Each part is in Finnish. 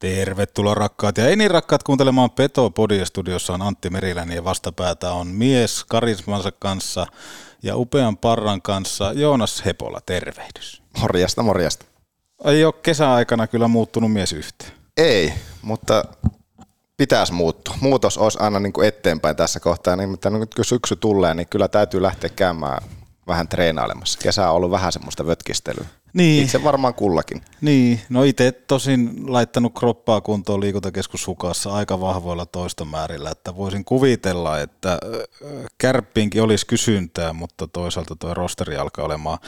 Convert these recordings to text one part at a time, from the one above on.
Tervetuloa rakkaat ja eni rakkaat kuuntelemaan Podia Studiossa on Antti Meriläinen ja vastapäätä on mies karismansa kanssa ja upean parran kanssa Joonas Hepola, tervehdys. Morjesta, morjesta. Ei ole kesäaikana kyllä muuttunut mies yhteen. Ei, mutta pitäisi muuttua. Muutos olisi aina niin kuin eteenpäin tässä kohtaa, niin mitä nyt kun syksy tulee, niin kyllä täytyy lähteä käymään vähän treenailemassa. Kesä on ollut vähän semmoista vötkistelyä. Niin. Itse varmaan kullakin. Niin, no itse tosin laittanut kroppaa kuntoon liikuntakeskushukassa aika vahvoilla toistomäärillä, että voisin kuvitella, että kärppiinkin olisi kysyntää, mutta toisaalta tuo rosteri alkaa olemaan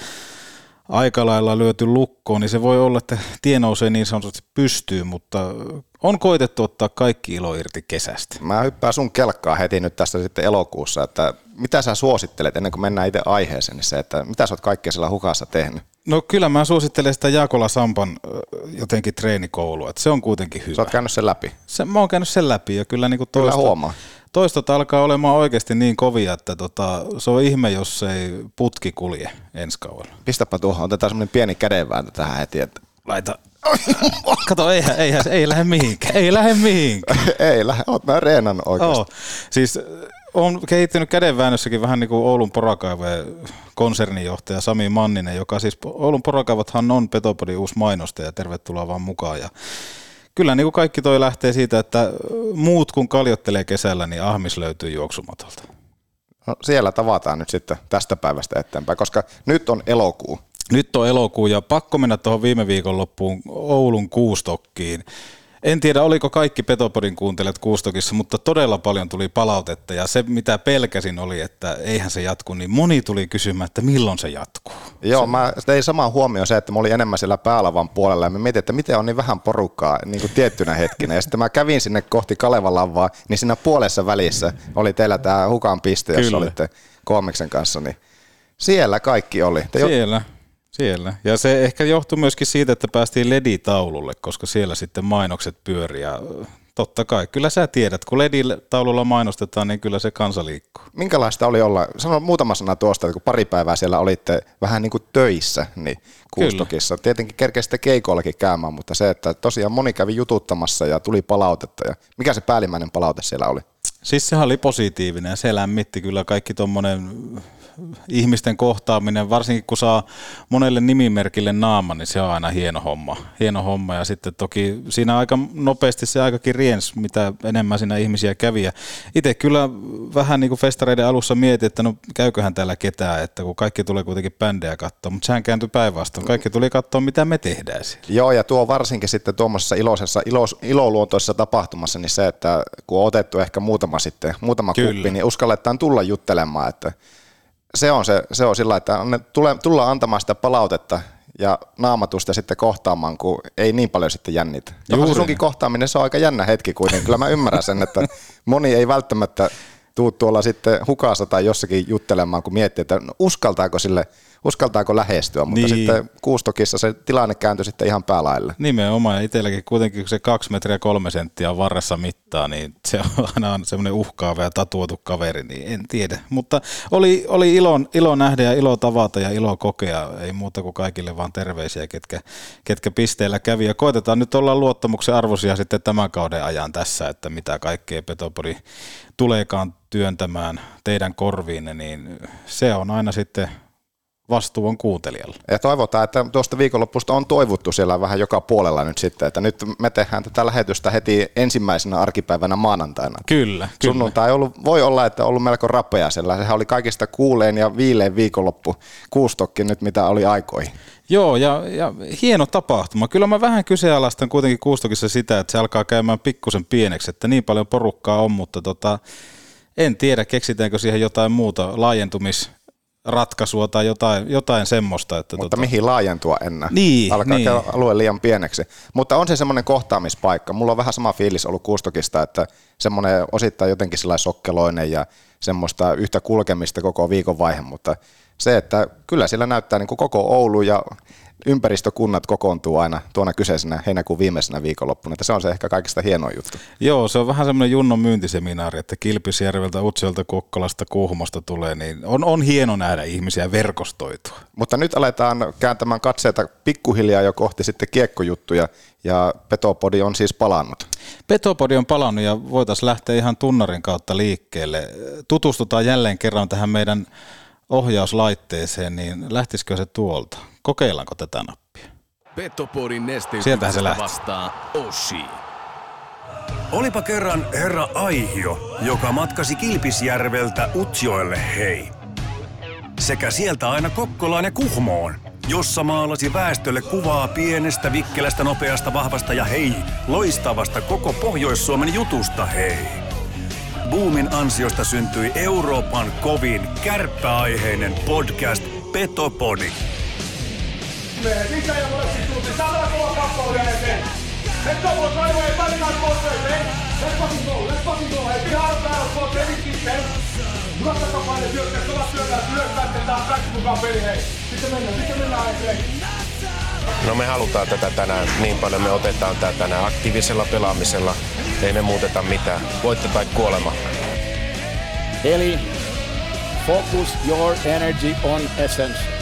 aika lailla lyöty lukkoon, niin se voi olla, että tie nousee niin sanotusti pystyy, mutta on koitettu ottaa kaikki ilo irti kesästä. Mä hyppään sun kelkkaa heti nyt tästä sitten elokuussa, että mitä sä suosittelet ennen kuin mennään itse aiheeseen, niin se, että mitä sä oot kaikkea siellä hukassa tehnyt? No kyllä mä suosittelen sitä Jaakola Sampan jotenkin treenikoulua, että se on kuitenkin hyvä. Sä oot käynyt sen läpi? Se, mä oon käynyt sen läpi ja kyllä niin kuin toista, kyllä huomaa. toistot alkaa olemaan oikeasti niin kovia, että tota, se on ihme, jos ei putki kulje ensi kaudella. Pistäpä tuohon, otetaan semmoinen pieni kädenvääntö tähän heti, että Laita. Kato, eihän, eihän, ei lähde mihinkään, ei lähde mihinkään. ei lähde, oot mä reenannut oikeasti. Oh. Siis on kehittynyt kädenväännössäkin vähän niin kuin Oulun porakaivojen konsernijohtaja Sami Manninen, joka siis Oulun porakaivothan on Petopodin uusi mainosta ja tervetuloa vaan mukaan. Ja kyllä niin kuin kaikki toi lähtee siitä, että muut kun kaljottelee kesällä, niin ahmis löytyy juoksumatolta. No, siellä tavataan nyt sitten tästä päivästä eteenpäin, koska nyt on elokuu. Nyt on elokuu ja pakko mennä tuohon viime viikon loppuun Oulun kuustokkiin. En tiedä, oliko kaikki Petopodin kuuntelijat Kuustokissa, mutta todella paljon tuli palautetta ja se mitä pelkäsin oli, että eihän se jatku, niin moni tuli kysymään, että milloin se jatkuu. Joo, se... mä tein samaan huomioon se, että mä olin enemmän siellä päälavan puolella ja mä mietin, että miten on niin vähän porukkaa niin kuin tiettynä hetkinä. Ja sitten mä kävin sinne kohti Kalevalavaa, niin siinä puolessa välissä oli teillä tämä hukan piste, jossa olitte Koomiksen kanssa, niin siellä kaikki oli. Te siellä. Jo siellä. Ja se ehkä johtui myöskin siitä, että päästiin LED-taululle, koska siellä sitten mainokset pyörii. Ja totta kai, kyllä sä tiedät, kun LED-taululla mainostetaan, niin kyllä se kansa liikkuu. Minkälaista oli olla, sano muutama sana tuosta, että kun pari päivää siellä olitte vähän niin kuin töissä, niin Kuustokissa. Kyllä. Tietenkin kerkesitte keikoillakin käymään, mutta se, että tosiaan moni kävi jututtamassa ja tuli palautetta. Ja mikä se päällimmäinen palaute siellä oli? Siis sehän oli positiivinen ja se lämmitti kyllä kaikki tuommoinen ihmisten kohtaaminen, varsinkin kun saa monelle nimimerkille naama, niin se on aina hieno homma. Hieno homma ja sitten toki siinä aika nopeasti se aikakin riens, mitä enemmän siinä ihmisiä kävi. Ja itse kyllä vähän niin kuin festareiden alussa mietin, että no käyköhän täällä ketään, että kun kaikki tulee kuitenkin bändejä katsoa, mutta sehän kääntyi päinvastoin. Kaikki tuli katsoa, mitä me tehdään siellä. Joo, ja tuo varsinkin sitten tuommoisessa iloisessa, ilo, iloluontoisessa tapahtumassa, niin se, että kun on otettu ehkä muutama sitten, muutama Kyllä. kuppi, niin uskalletaan tulla juttelemaan, että se on, se, se on sillä, että ne tule, tullaan antamaan sitä palautetta ja naamatusta sitten kohtaamaan, kun ei niin paljon sitten jännitä. Juuri. se sunkin kohtaaminen, se on aika jännä hetki kuitenkin. Kyllä mä ymmärrän sen, että moni ei välttämättä tuu tuolla sitten hukassa tai jossakin juttelemaan, kun miettii, että no uskaltaako sille – uskaltaako lähestyä, mutta niin. sitten Kuustokissa se tilanne kääntyi sitten ihan päälaille. Nimenomaan, ja itselläkin kuitenkin kun se kaksi metriä kolme senttiä varressa mittaa, niin se on aina semmoinen uhkaava ja tatuotu kaveri, niin en tiedä. Mutta oli, oli ilo, ilo nähdä ja ilo tavata ja ilo kokea, ei muuta kuin kaikille vaan terveisiä, ketkä, ketkä pisteillä kävi. Ja koitetaan nyt olla luottamuksen arvoisia sitten tämän kauden ajan tässä, että mitä kaikkea Petopori tuleekaan työntämään teidän korviinne, niin se on aina sitten vastuu on kuuntelijalla. Ja toivotaan, että tuosta viikonloppusta on toivottu siellä vähän joka puolella nyt sitten, että nyt me tehdään tätä lähetystä heti ensimmäisenä arkipäivänä maanantaina. Kyllä. Sunnuntai kyllä. Ollut, voi olla, että on ollut melko rappeja siellä. Sehän oli kaikista kuuleen ja viileen viikonloppu kuustokki nyt, mitä oli aikoihin. Joo, ja, ja hieno tapahtuma. Kyllä mä vähän kyseenalaistan kuitenkin Kuustokissa sitä, että se alkaa käymään pikkusen pieneksi, että niin paljon porukkaa on, mutta tota, en tiedä, keksitäänkö siihen jotain muuta laajentumis ratkaisua tai jotain, jotain semmoista. Että Mutta tota... mihin laajentua enää? Niin, Alkaa niin. alue liian pieneksi. Mutta on se semmoinen kohtaamispaikka. Mulla on vähän sama fiilis ollut Kuustokista, että semmoinen osittain jotenkin sellainen sokkeloinen ja semmoista yhtä kulkemista koko viikon vaihe, mutta se, että kyllä siellä näyttää niin kuin koko Oulu ja ympäristökunnat kokoontuu aina tuona kyseisenä heinäkuun viimeisenä viikonloppuna, että se on se ehkä kaikista hienoin juttu. Joo, se on vähän semmoinen Junnon myyntiseminaari, että Kilpisjärveltä, Utsjolta, Kokkolasta, Kuhmosta tulee, niin on, on hieno nähdä ihmisiä verkostoitua. Mutta nyt aletaan kääntämään katseita pikkuhiljaa jo kohti sitten kiekkojuttuja, ja Petopodi on siis palannut. Petopodi on palannut ja voitaisiin lähteä ihan tunnarin kautta liikkeelle. Tutustutaan jälleen kerran tähän meidän ohjauslaitteeseen, niin lähtisikö se tuolta? Kokeillaanko tätä nappia? Petopodin Sieltähän se lähti. vastaa Oshi. Olipa kerran herra Aihio, joka matkasi Kilpisjärveltä Utsjoelle hei. Sekä sieltä aina Kokkolaan ja Kuhmoon, jossa maalasi väestölle kuvaa pienestä, vikkelästä, nopeasta, vahvasta ja hei, loistavasta koko Pohjois-Suomen jutusta hei. Boomin ansiosta syntyi Euroopan kovin kärppäaiheinen podcast Petopodi. Mikä ja mulle siis tultiin? Saadaan kova kappale eteen. Let's go, boys, right away. Everybody got both ways? Let's fucking go, let's fucking go. Hey, behind the battle, boys, everything? Hyvä takapaine hyökkäys, kova syökää, hyökkäätte taas kaikki mukaan peli, hei. Sitten mennään, sitten mennään eteen. No me halutaan tätä tänään niin paljon, me otetaan tätä tänään aktiivisella pelaamisella. Ei me muuteta mitään. Voitte tai kuolema. Eli focus your energy on essence.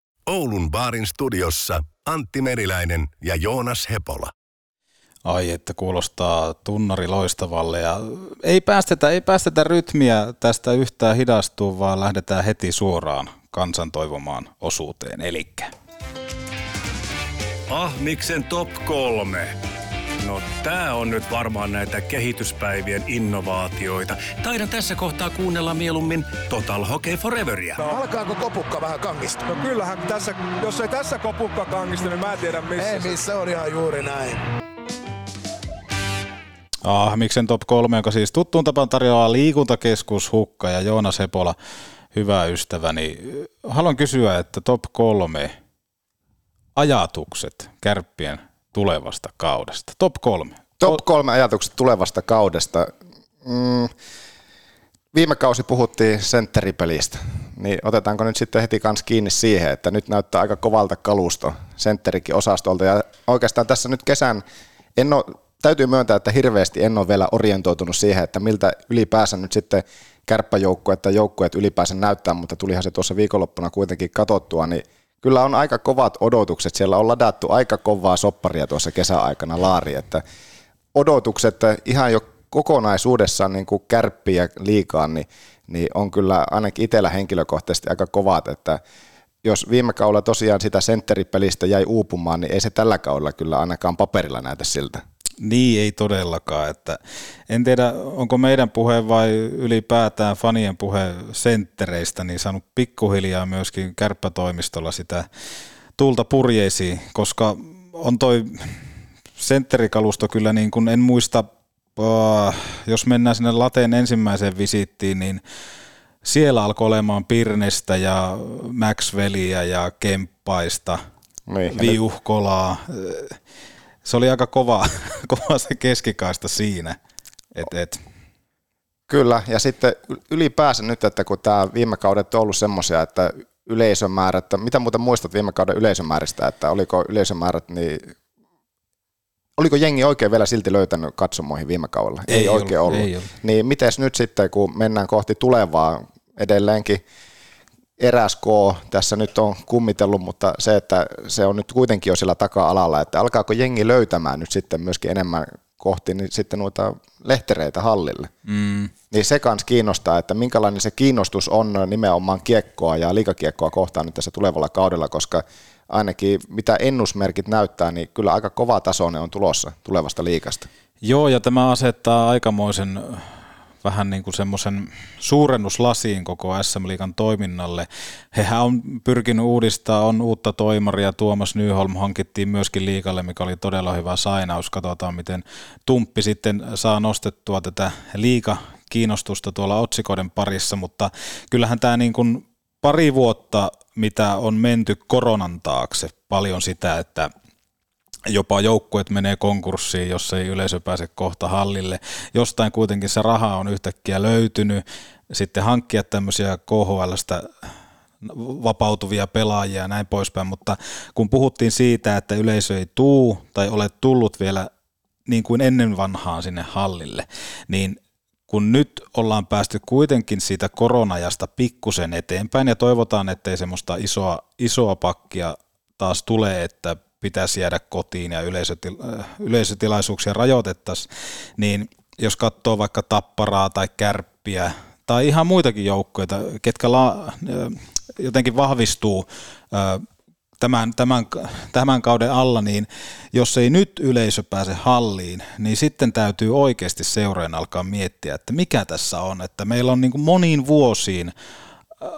Oulun baarin studiossa Antti Meriläinen ja Joonas Hepola. Ai, että kuulostaa tunnari loistavalle ja ei päästetä, ei päästetä rytmiä tästä yhtään hidastua, vaan lähdetään heti suoraan kansan toivomaan osuuteen, elikkä. Ahmiksen top kolme. No tää on nyt varmaan näitä kehityspäivien innovaatioita. Taidan tässä kohtaa kuunnella mieluummin Total Hockey Foreveria. No, alkaako kopukka vähän kangista? No kyllähän tässä, jos ei tässä kopukka kangista, niin mä en tiedä missä. Ei missä, on ihan juuri näin. Ah, miksen top 3, joka siis tuttuun tapaan tarjoaa liikuntakeskus Hukka ja Joona Sepola, hyvä ystäväni. Haluan kysyä, että top 3 ajatukset kärppien tulevasta kaudesta. Top 3. Top 3 ajatukset tulevasta kaudesta. Mm, viime kausi puhuttiin sentteripelistä, niin otetaanko nyt sitten heti kanssa kiinni siihen, että nyt näyttää aika kovalta kalusto sentterikin osastolta ja oikeastaan tässä nyt kesän en ole täytyy myöntää, että hirveästi en ole vielä orientoitunut siihen, että miltä ylipäänsä nyt sitten kärppäjoukkueet että joukkueet ylipäänsä näyttää, mutta tulihan se tuossa viikonloppuna kuitenkin katsottua, niin kyllä on aika kovat odotukset. Siellä on ladattu aika kovaa sopparia tuossa kesäaikana laari, että odotukset ihan jo kokonaisuudessaan niin kuin kärppiä liikaan, niin, niin on kyllä ainakin itsellä henkilökohtaisesti aika kovat, että jos viime kaudella tosiaan sitä sentteripelistä jäi uupumaan, niin ei se tällä kaudella kyllä ainakaan paperilla näytä siltä. Niin ei todellakaan. Että en tiedä, onko meidän puhe vai ylipäätään fanien puhe senttereistä, niin saanut pikkuhiljaa myöskin kärppätoimistolla sitä tulta purjeisiin, koska on toi sentterikalusto kyllä niin kuin en muista, äh, jos mennään sinne Lateen ensimmäiseen visittiin, niin siellä alkoi olemaan Pirnestä ja Maxwellia ja Kemppaista, niin, Viuhkolaa se oli aika kova, kova se keskikaista siinä. Et, et. Kyllä, ja sitten ylipäänsä nyt, että kun tämä viime kaudet on ollut semmoisia, että yleisömäärät, mitä muuten muistat viime kauden yleisömääristä, että oliko yleisömäärät, niin oliko jengi oikein vielä silti löytänyt katsomoihin viime kaudella? Ei, ei oikein ollut. ollut. Ei ollut. Niin miten nyt sitten, kun mennään kohti tulevaa edelleenkin, eräs K tässä nyt on kummitellut, mutta se, että se on nyt kuitenkin jo sillä taka-alalla, että alkaako jengi löytämään nyt sitten myöskin enemmän kohti niin sitten noita lehtereitä hallille. Mm. Niin se kans kiinnostaa, että minkälainen se kiinnostus on nimenomaan kiekkoa ja liikakiekkoa kohtaan nyt tässä tulevalla kaudella, koska ainakin mitä ennusmerkit näyttää, niin kyllä aika kova taso ne on tulossa tulevasta liikasta. Joo, ja tämä asettaa aikamoisen vähän niin kuin semmoisen suurennuslasiin koko SM Liikan toiminnalle. Hehän on pyrkinyt uudistaa, on uutta toimaria, Tuomas Nyholm hankittiin myöskin liikalle, mikä oli todella hyvä sainaus. Katsotaan, miten Tumppi sitten saa nostettua tätä liika kiinnostusta tuolla otsikoiden parissa, mutta kyllähän tämä niin kuin pari vuotta, mitä on menty koronan taakse, paljon sitä, että jopa joukkueet menee konkurssiin, jos ei yleisö pääse kohta hallille. Jostain kuitenkin se raha on yhtäkkiä löytynyt. Sitten hankkia tämmöisiä KHLstä vapautuvia pelaajia ja näin poispäin, mutta kun puhuttiin siitä, että yleisö ei tuu tai ole tullut vielä niin kuin ennen vanhaan sinne hallille, niin kun nyt ollaan päästy kuitenkin siitä koronajasta pikkusen eteenpäin ja toivotaan, ettei semmoista isoa, isoa pakkia taas tule, että pitäisi jäädä kotiin ja yleisötil- äh, yleisötilaisuuksia rajoitettaisiin, niin jos katsoo vaikka tapparaa tai kärppiä tai ihan muitakin joukkoja, ketkä la- äh, jotenkin vahvistuu äh, tämän, tämän, tämän kauden alla, niin jos ei nyt yleisö pääse halliin, niin sitten täytyy oikeasti seureen alkaa miettiä, että mikä tässä on, että meillä on niin kuin moniin vuosiin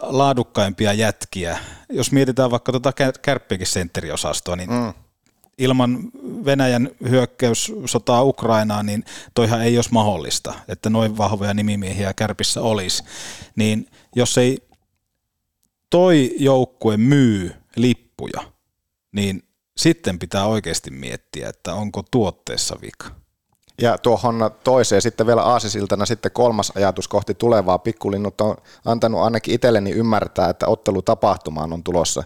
laadukkaimpia jätkiä. Jos mietitään vaikka tuota kärppiäkin sentteriosastoa, niin mm. ilman Venäjän hyökkäyssotaa Ukrainaan, niin toihan ei olisi mahdollista, että noin vahvoja nimimiehiä kärpissä olisi. Niin jos ei toi joukkue myy lippuja, niin sitten pitää oikeasti miettiä, että onko tuotteessa vika. Ja tuohon toiseen sitten vielä aasisiltana sitten kolmas ajatus kohti tulevaa. Pikkulinnut on antanut ainakin itselleni ymmärtää, että ottelutapahtumaan on tulossa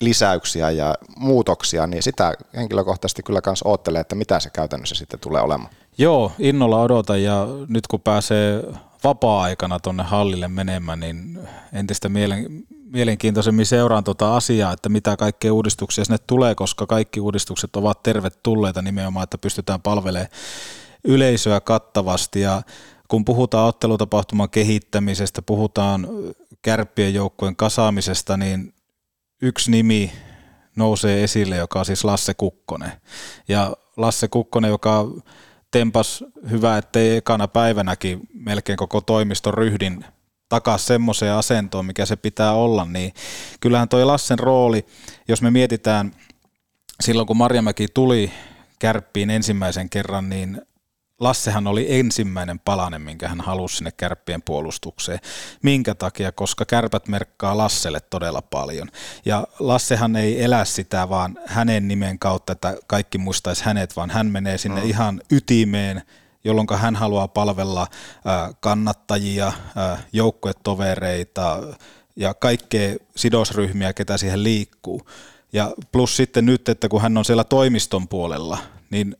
lisäyksiä ja muutoksia, niin sitä henkilökohtaisesti kyllä myös oottelee, että mitä se käytännössä sitten tulee olemaan. Joo, innolla odotan ja nyt kun pääsee vapaa-aikana tuonne hallille menemään, niin entistä mielen, mielenkiintoisemmin seuraan tuota asiaa, että mitä kaikkea uudistuksia sinne tulee, koska kaikki uudistukset ovat tervetulleita nimenomaan, että pystytään palvelemaan yleisöä kattavasti ja kun puhutaan ottelutapahtuman kehittämisestä, puhutaan kärppien joukkojen kasaamisesta, niin yksi nimi nousee esille, joka on siis Lasse Kukkonen. Ja Lasse Kukkonen, joka tempas hyvä, ettei ekana päivänäkin melkein koko toimiston ryhdin takaisin semmoiseen asentoon, mikä se pitää olla, niin kyllähän toi Lassen rooli, jos me mietitään silloin kun Marjamäki tuli kärppiin ensimmäisen kerran, niin Lassehan oli ensimmäinen palanen, minkä hän halusi sinne kärppien puolustukseen. Minkä takia? Koska kärpät merkkaa Lasselle todella paljon. Ja Lassehan ei elä sitä vaan hänen nimen kautta, että kaikki muistaisi hänet, vaan hän menee sinne mm. ihan ytimeen, jolloin hän haluaa palvella kannattajia, joukkuetovereita ja kaikkea sidosryhmiä, ketä siihen liikkuu. Ja plus sitten nyt, että kun hän on siellä toimiston puolella, niin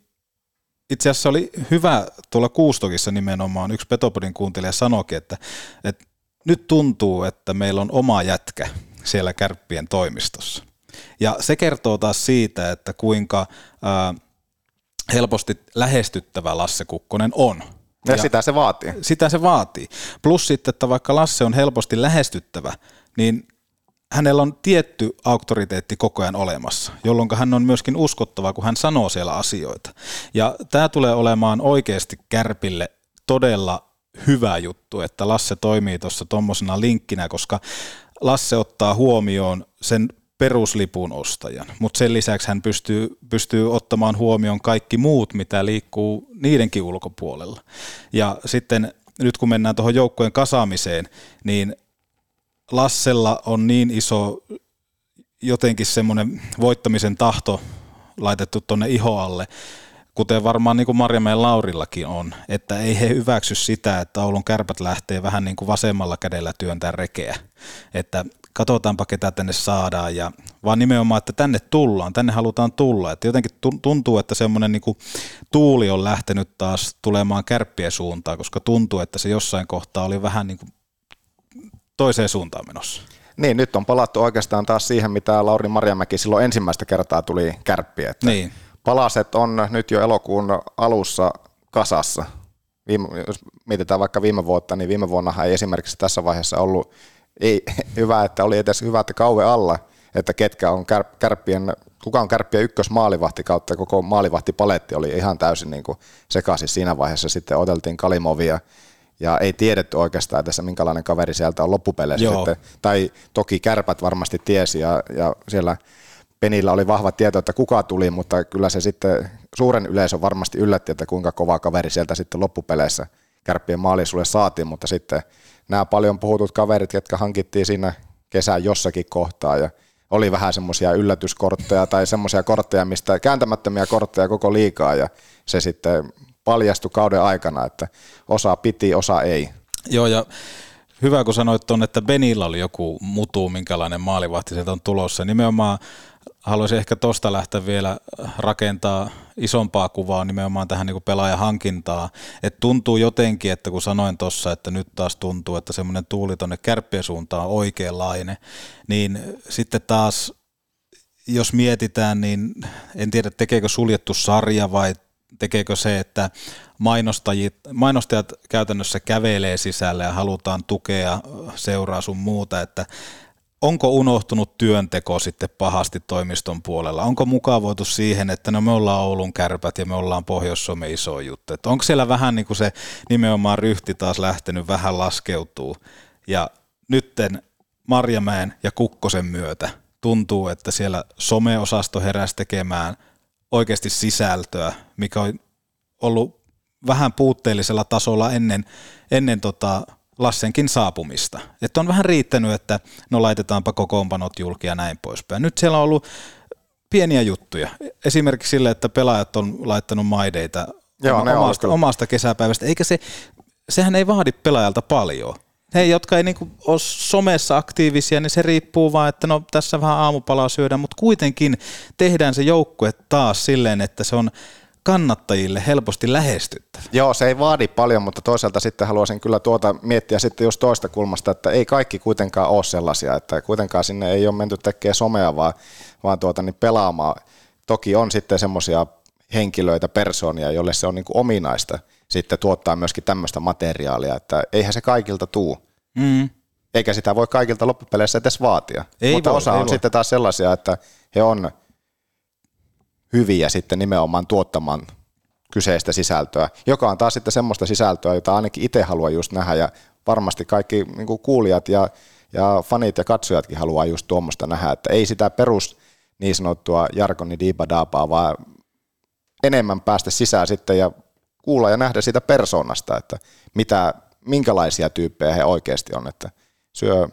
itse asiassa oli hyvä tuolla Kuustokissa nimenomaan, yksi Petopodin kuuntelija sanoikin, että, että nyt tuntuu, että meillä on oma jätkä siellä kärppien toimistossa. Ja se kertoo taas siitä, että kuinka ää, helposti lähestyttävä Lasse Kukkonen on. Ja, ja sitä se vaatii. Sitä se vaatii. Plus sitten, että vaikka Lasse on helposti lähestyttävä, niin hänellä on tietty auktoriteetti koko ajan olemassa, jolloin hän on myöskin uskottava, kun hän sanoo siellä asioita. Ja tämä tulee olemaan oikeasti Kärpille todella hyvä juttu, että Lasse toimii tuossa tuommoisena linkkinä, koska Lasse ottaa huomioon sen peruslipun ostajan, mutta sen lisäksi hän pystyy, pystyy ottamaan huomioon kaikki muut, mitä liikkuu niidenkin ulkopuolella. Ja sitten nyt kun mennään tuohon joukkojen kasaamiseen, niin Lassella on niin iso jotenkin semmoinen voittamisen tahto laitettu tuonne ihoalle, kuten varmaan niin kuin Marjamäen Laurillakin on, että ei he hyväksy sitä, että Oulun kärpät lähtee vähän niin kuin vasemmalla kädellä työntää rekeä, että katsotaanpa ketä tänne saadaan, ja vaan nimenomaan, että tänne tullaan, tänne halutaan tulla, että jotenkin tuntuu, että semmoinen niin tuuli on lähtenyt taas tulemaan kärppien suuntaan, koska tuntuu, että se jossain kohtaa oli vähän niin kuin toiseen suuntaan menossa. Niin, nyt on palattu oikeastaan taas siihen, mitä Lauri Marjamäki silloin ensimmäistä kertaa tuli kärppiä. Niin. Palaset on nyt jo elokuun alussa kasassa. Viime, jos mietitään vaikka viime vuotta, niin viime vuonna ei esimerkiksi tässä vaiheessa ollut ei, hyvä, että oli edes hyvä, että kauve alla, että ketkä on kär, kärppien, kuka on kärppien ykkösmaalivahti kautta koko maalivahtipaletti oli ihan täysin niin kuin sekaisin siinä vaiheessa. Sitten oteltiin Kalimovia ja ei tiedetty oikeastaan tässä minkälainen kaveri sieltä on loppupeleissä sitten. Tai toki kärpät varmasti tiesi ja, ja siellä Penillä oli vahva tieto, että kuka tuli, mutta kyllä se sitten suuren yleisö varmasti yllätti, että kuinka kova kaveri sieltä sitten loppupeleissä kärppien maali sulle saatiin, mutta sitten nämä paljon puhutut kaverit, jotka hankittiin siinä kesän jossakin kohtaa ja oli vähän semmoisia yllätyskortteja tai semmoisia kortteja, mistä kääntämättömiä kortteja koko liikaa ja se sitten paljastui kauden aikana, että osa piti, osa ei. Joo ja hyvä kun sanoit tuonne, että Benillä oli joku mutu, minkälainen maalivahti sieltä on tulossa. Nimenomaan haluaisin ehkä tuosta lähteä vielä rakentaa isompaa kuvaa nimenomaan tähän niin pelaajahankintaa. Et tuntuu jotenkin, että kun sanoin tuossa, että nyt taas tuntuu, että semmoinen tuuli tuonne kärppien suuntaan on oikeanlainen, niin sitten taas jos mietitään, niin en tiedä tekeekö suljettu sarja vai tekeekö se, että mainostajat, mainostajat käytännössä kävelee sisälle ja halutaan tukea seuraa sun muuta, että onko unohtunut työnteko sitten pahasti toimiston puolella? Onko mukavoitu siihen, että no me ollaan Oulun kärpät ja me ollaan Pohjois-Suomen iso juttu? Että onko siellä vähän niin kuin se nimenomaan ryhti taas lähtenyt vähän laskeutuu? Ja nytten Marjamäen ja Kukkosen myötä tuntuu, että siellä someosasto heräsi tekemään oikeasti sisältöä, mikä on ollut vähän puutteellisella tasolla ennen, ennen tota Lassenkin saapumista. Että on vähän riittänyt, että no laitetaanpa kokoonpanot julki ja näin poispäin. Nyt siellä on ollut pieniä juttuja. Esimerkiksi sille, että pelaajat on laittanut maideita Joo, omasta, omasta kesäpäivästä, eikä se, sehän ei vaadi pelaajalta paljon. He, jotka ei niinku ole somessa aktiivisia, niin se riippuu vaan, että no tässä vähän aamupalaa syödään, mutta kuitenkin tehdään se joukkue taas silleen, että se on kannattajille helposti lähestyttävä. Joo, se ei vaadi paljon, mutta toisaalta sitten haluaisin kyllä tuota miettiä sitten just toista kulmasta, että ei kaikki kuitenkaan ole sellaisia, että kuitenkaan sinne ei ole menty tekemään somea, vaan, vaan tuota, niin pelaamaan. Toki on sitten semmoisia henkilöitä, persoonia, joille se on niin kuin ominaista sitten tuottaa myöskin tämmöistä materiaalia, että eihän se kaikilta tuu. Mm. Eikä sitä voi kaikilta loppupeleissä edes vaatia. Ei Mutta voi, osa on voi. sitten taas sellaisia, että he on hyviä sitten nimenomaan tuottamaan kyseistä sisältöä, joka on taas sitten semmoista sisältöä, jota ainakin itse haluan just nähdä. Ja varmasti kaikki niin kuulijat ja, ja fanit ja katsojatkin haluaa just tuommoista nähdä, että ei sitä perus niin sanottua Jarkoni Diibadaapaa, vaan enemmän päästä sisään sitten ja kuulla ja nähdä siitä persoonasta, että mitä, minkälaisia tyyppejä he oikeasti on, että syö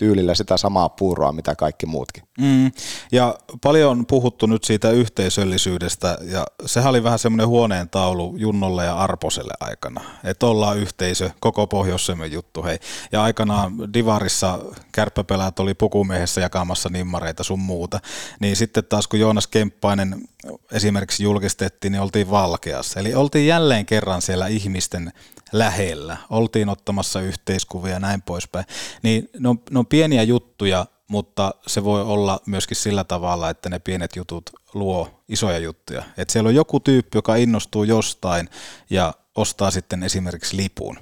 tyylillä sitä samaa puuroa, mitä kaikki muutkin. Mm. Ja paljon on puhuttu nyt siitä yhteisöllisyydestä, ja sehän oli vähän semmoinen huoneen taulu Junnolle ja Arposelle aikana, että ollaan yhteisö, koko pohjois juttu, hei. Ja aikanaan Divarissa kärppäpelät oli pukumiehessä jakamassa nimmareita sun muuta, niin sitten taas kun Joonas Kemppainen esimerkiksi julkistettiin, niin oltiin valkeassa. Eli oltiin jälleen kerran siellä ihmisten lähellä, oltiin ottamassa yhteiskuvia ja näin poispäin. Niin ne on, ne on pieniä juttuja, mutta se voi olla myöskin sillä tavalla, että ne pienet jutut luo isoja juttuja. Että siellä on joku tyyppi, joka innostuu jostain ja ostaa sitten esimerkiksi lipun.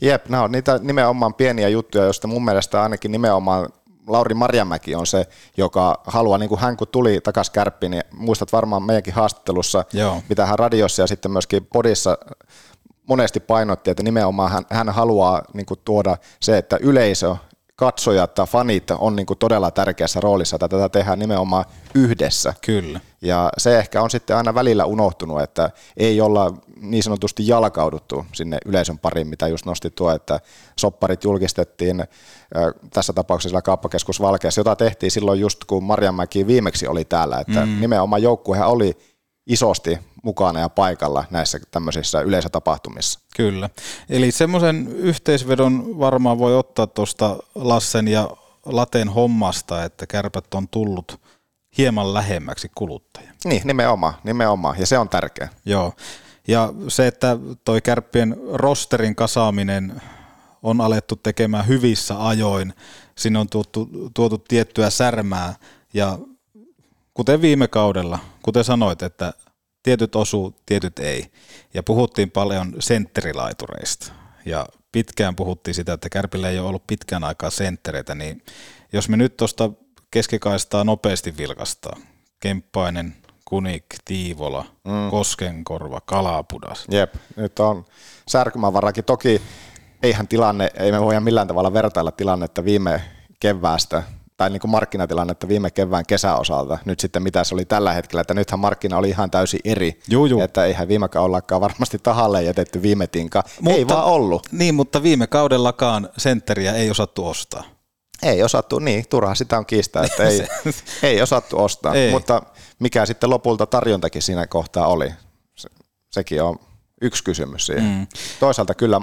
Jep, nämä on niitä nimenomaan pieniä juttuja, joista mun mielestä ainakin nimenomaan Lauri Marjamäki on se, joka haluaa, niin kuin hän kun tuli takaisin kärppiin, niin muistat varmaan meidänkin haastattelussa, Joo. mitä hän radiossa ja sitten myöskin podissa monesti painotti, että nimenomaan hän, hän haluaa niin kuin, tuoda se, että yleisö, katsojat tai fanit on niin kuin, todella tärkeässä roolissa, että tätä tehdään nimenomaan yhdessä. Kyllä. Ja se ehkä on sitten aina välillä unohtunut, että ei olla niin sanotusti jalkauduttu sinne yleisön pariin, mitä just nosti tuo, että sopparit julkistettiin tässä tapauksessa kauppakeskus Valkeassa, jota tehtiin silloin just kun Marjanmäki viimeksi oli täällä, että mm. nimenomaan joukkuehan oli isosti mukana ja paikalla näissä tämmöisissä yleisötapahtumissa. Kyllä. Eli semmoisen yhteisvedon varmaan voi ottaa tuosta Lassen ja Lateen hommasta, että kärpät on tullut hieman lähemmäksi kuluttajia. Niin, nimenomaan, nimenomaan, ja se on tärkeä. Joo, ja se, että toi kärppien rosterin kasaaminen on alettu tekemään hyvissä ajoin, sinne on tuotu, tuotu tiettyä särmää, ja kuten viime kaudella, kuten sanoit, että tietyt osuu, tietyt ei. Ja puhuttiin paljon sentterilaitureista. Ja pitkään puhuttiin sitä, että Kärpillä ei ole ollut pitkään aikaa senttereitä, niin jos me nyt tuosta keskikaistaa nopeasti vilkastaa, Kemppainen, Kunik, Tiivola, mm. Koskenkorva, Kalapudas. Jep, nyt on särkymävarakin. Toki eihän tilanne, ei me voida millään tavalla vertailla tilannetta viime keväästä tai niin kuin markkinatilannetta viime kevään kesäosalta, nyt sitten mitä se oli tällä hetkellä, että nythän markkina oli ihan täysin eri, juu, juu. että eihän viime kaudellakaan varmasti tahalle jätetty viime tinka, mutta, ei vaan ollut. Niin, mutta viime kaudellakaan sentteriä ei osattu ostaa. Ei osattu, niin, turha sitä on kiistää, että ei, ei osattu ostaa, ei. mutta mikä sitten lopulta tarjontakin siinä kohtaa oli, se, sekin on yksi kysymys siihen. Mm. Toisaalta kyllä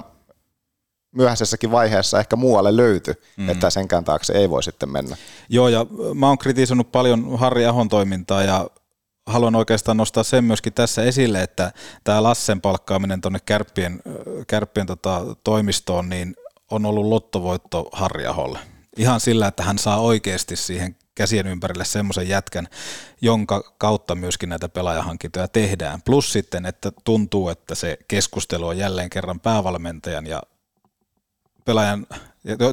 myöhäisessäkin vaiheessa ehkä muualle löyty, mm. että senkään taakse ei voi sitten mennä. Joo, ja mä oon kritisoinut paljon Harri Ahon toimintaa ja haluan oikeastaan nostaa sen myöskin tässä esille, että tämä Lassen palkkaaminen tuonne kärppien, kärppien tota, toimistoon, niin on ollut lottovoitto Harri Aholle. Ihan sillä, että hän saa oikeasti siihen käsien ympärille semmoisen jätkän, jonka kautta myöskin näitä pelaajahankintoja tehdään. Plus sitten, että tuntuu, että se keskustelu on jälleen kerran päävalmentajan ja pelaajan,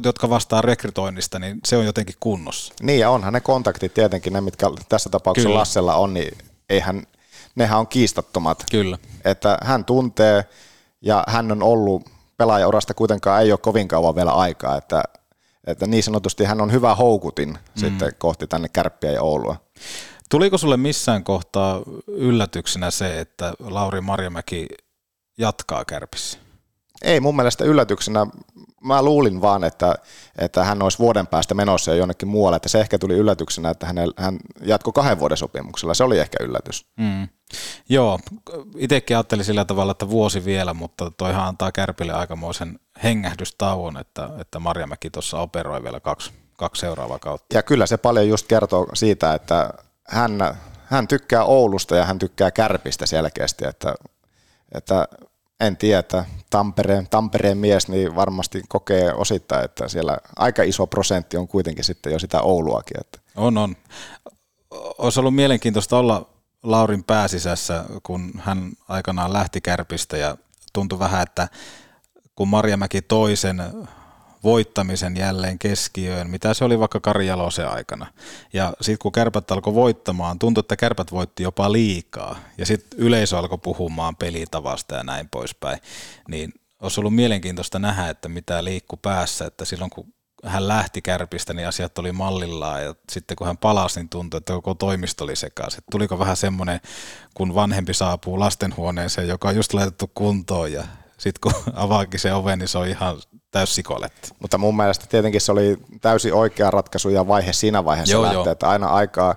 jotka vastaa rekrytoinnista, niin se on jotenkin kunnossa. Niin ja onhan ne kontaktit tietenkin, ne mitkä tässä tapauksessa Kyllä. Lassella on, niin eihän, nehän on kiistattomat. Kyllä. Että hän tuntee ja hän on ollut pelaajaurasta kuitenkaan ei ole kovin kauan vielä aikaa, että, että niin sanotusti hän on hyvä houkutin mm. sitten kohti tänne Kärppiä ja Oulua. Tuliko sulle missään kohtaa yllätyksenä se, että Lauri Marjamäki jatkaa Kärpissä? Ei mun mielestä yllätyksenä mä luulin vaan, että, että hän olisi vuoden päästä menossa jo jonnekin muualle, että se ehkä tuli yllätyksenä, että hän, hän jatkoi kahden vuoden sopimuksella, se oli ehkä yllätys. Mm. Joo, itsekin ajattelin sillä tavalla, että vuosi vielä, mutta toihan antaa Kärpille aikamoisen hengähdystauon, että, että Marjamäki tuossa operoi vielä kaksi, kaksi seuraavaa kautta. Ja kyllä se paljon just kertoo siitä, että hän, hän tykkää Oulusta ja hän tykkää Kärpistä selkeästi, että, että en tiedä, Tampereen, Tampereen mies niin varmasti kokee osittain, että siellä aika iso prosentti on kuitenkin sitten jo sitä Ouluakin. Että. On, on. Olisi ollut mielenkiintoista olla Laurin pääsisässä, kun hän aikanaan lähti Kärpistä ja tuntui vähän, että kun Marjamäki toisen voittamisen jälleen keskiöön, mitä se oli vaikka Kari aikana. Ja sitten kun kärpät alkoi voittamaan, tuntui, että kärpät voitti jopa liikaa. Ja sitten yleisö alkoi puhumaan pelitavasta ja näin poispäin. Niin olisi ollut mielenkiintoista nähdä, että mitä liikku päässä, että silloin kun hän lähti kärpistä, niin asiat oli mallillaan ja sitten kun hän palasi, niin tuntui, että koko toimisto oli sekaisin. Tuliko vähän semmoinen, kun vanhempi saapuu lastenhuoneeseen, joka on just laitettu kuntoon ja sitten kun avaakin se oven, niin se on ihan täys sikoletti. Mutta mun mielestä tietenkin se oli täysin oikea ratkaisu ja vaihe siinä vaiheessa joo, lähtee, joo. että aina aikaa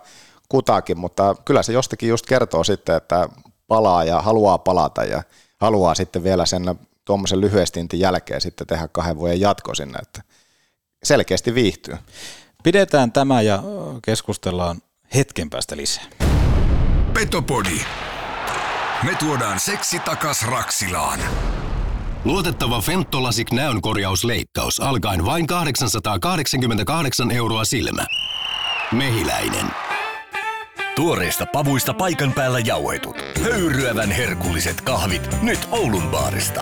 kutakin, mutta kyllä se jostakin just kertoo sitten, että palaa ja haluaa palata ja haluaa sitten vielä sen tuommoisen lyhyestintin jälkeen sitten tehdä kahden vuoden jatko sinne, että selkeästi viihtyy. Pidetään tämä ja keskustellaan hetken päästä lisää. Petopodi. Me tuodaan seksi takas Raksilaan. Luotettava Fentolasik näönkorjausleikkaus alkaen vain 888 euroa silmä. Mehiläinen. Tuoreista pavuista paikan päällä jauhetut. Höyryävän herkulliset kahvit nyt Oulun baarista.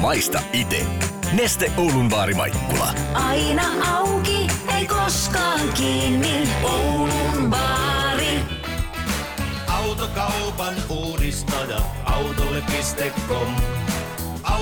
Maista ite. Neste Oulun baari Maikkula. Aina auki, ei koskaan kiinni. Oulun baari. Autokaupan uudistaja. Autolle.com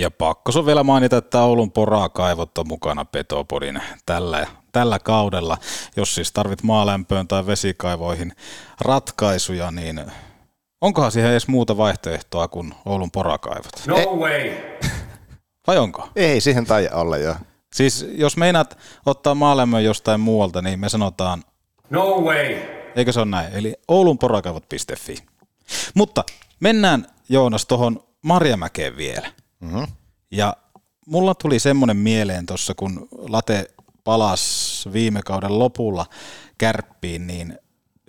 Ja pakko on vielä mainita, että Oulun porakaivot on mukana Petopodin tällä, tällä kaudella. Jos siis tarvit maalämpöön tai vesikaivoihin ratkaisuja, niin onkohan siihen edes muuta vaihtoehtoa kuin Oulun porakaivot? No way! Vai onko? Ei siihen tai olla jo. Siis jos meinaat ottaa maalämmön jostain muualta, niin me sanotaan... No way! Eikö se ole näin? Eli oulunporakaivot.fi. Mutta mennään Joonas tuohon Marjamäkeen vielä. Mm-hmm. Ja mulla tuli semmoinen mieleen tuossa, kun Late palasi viime kauden lopulla kärppiin, niin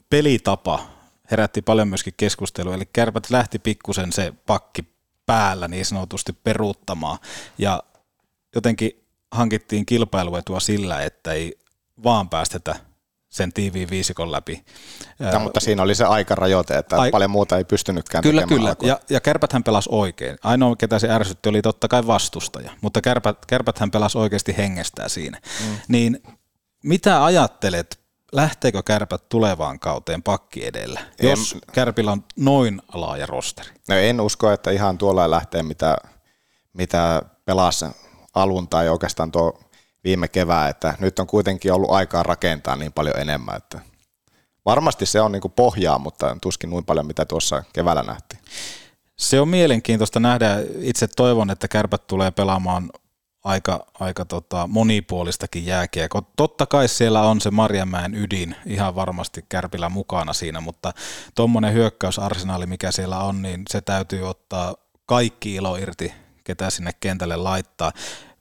pelitapa herätti paljon myöskin keskustelua, eli kärpät lähti pikkusen se pakki päällä niin sanotusti peruuttamaan, ja jotenkin hankittiin kilpailuetua sillä, että ei vaan päästetä sen tiiviin viisikon läpi. Ja, mutta siinä oli se aikarajoite, että Ai... paljon muuta ei pystynytkään Kyllä, kyllä. Ja, ja kärpäthän pelasi oikein. Ainoa, ketä se ärsytti, oli totta kai vastustaja, mutta kärpät, kärpäthän pelasi oikeasti hengestää siinä. Mm. Niin mitä ajattelet, lähteekö kärpät tulevaan kauteen pakki edellä, en, jos kärpillä on noin laaja rosteri? No en usko, että ihan tuolla lähtee, mitä, mitä pelasi alun tai oikeastaan tuo viime kevää, että nyt on kuitenkin ollut aikaa rakentaa niin paljon enemmän, että varmasti se on niin kuin pohjaa, mutta tuskin noin paljon, mitä tuossa keväällä nähtiin. Se on mielenkiintoista nähdä. Itse toivon, että kärpät tulee pelaamaan aika, aika tota monipuolistakin jääkiä. Totta kai siellä on se Marjamäen ydin ihan varmasti Kärpillä mukana siinä, mutta tuommoinen hyökkäysarsenaali, mikä siellä on, niin se täytyy ottaa kaikki ilo irti, ketä sinne kentälle laittaa.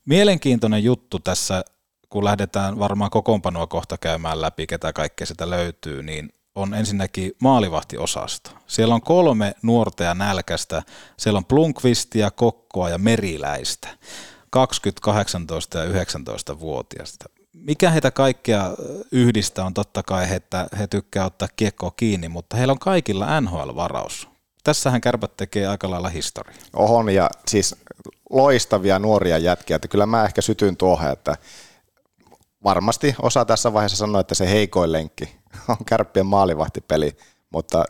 Mielenkiintoinen juttu tässä, kun lähdetään varmaan kokoonpanoa kohta käymään läpi, ketä kaikkea sitä löytyy, niin on ensinnäkin maalivahtiosasto. Siellä on kolme nuorta ja nälkästä. Siellä on Plunkvistia, Kokkoa ja Meriläistä. 20, 18 ja 19-vuotiaista. Mikä heitä kaikkea yhdistää on totta kai, että he tykkää ottaa kiekkoa kiinni, mutta heillä on kaikilla NHL-varaus. Tässähän kärpät tekee aika lailla historiaa. Ohon ja siis loistavia nuoria jätkiä, että kyllä mä ehkä sytyn tuohon, että varmasti osa tässä vaiheessa sanoa, että se heikoin lenkki on kärppien maalivahtipeli, mutta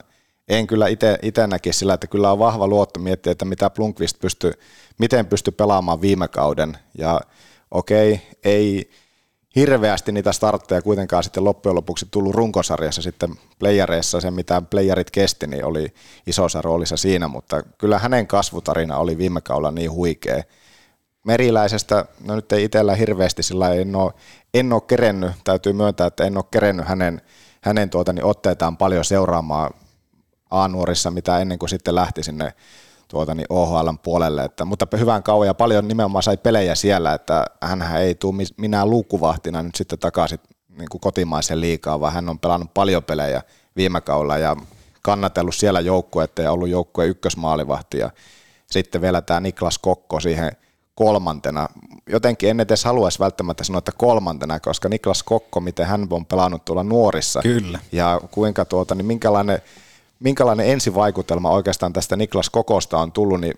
en kyllä itse näkisi sillä, että kyllä on vahva luotto miettiä, että mitä Plunkvist pystyy, miten pystyy pelaamaan viime kauden. Ja okei, okay, ei hirveästi niitä startteja kuitenkaan sitten loppujen lopuksi tullut runkosarjassa sitten playareissa, se mitä playerit kesti, niin oli isossa roolissa siinä, mutta kyllä hänen kasvutarina oli viime kaudella niin huikea. Meriläisestä, no nyt ei itsellä hirveästi sillä en ole, en ole kerennyt, täytyy myöntää, että en ole kerennyt hänen, hänen tuota, niin otteitaan paljon seuraamaan A-nuorissa, mitä ennen kuin sitten lähti sinne tuota, niin OHLn puolelle, että, mutta hyvän kauan ja paljon nimenomaan sai pelejä siellä, että hän ei tule minä luukuvahtina nyt sitten takaisin niin kuin kotimaisen liikaa, vaan hän on pelannut paljon pelejä viime kaudella ja kannatellut siellä joukkuetta ja ollut joukkueen ykkösmaalivahti ja sitten vielä tämä Niklas Kokko siihen kolmantena. Jotenkin en edes haluaisi välttämättä sanoa, että kolmantena, koska Niklas Kokko, miten hän on pelannut tuolla nuorissa Kyllä. ja kuinka tuota, niin minkälainen minkälainen ensivaikutelma oikeastaan tästä Niklas Kokosta on tullut, niin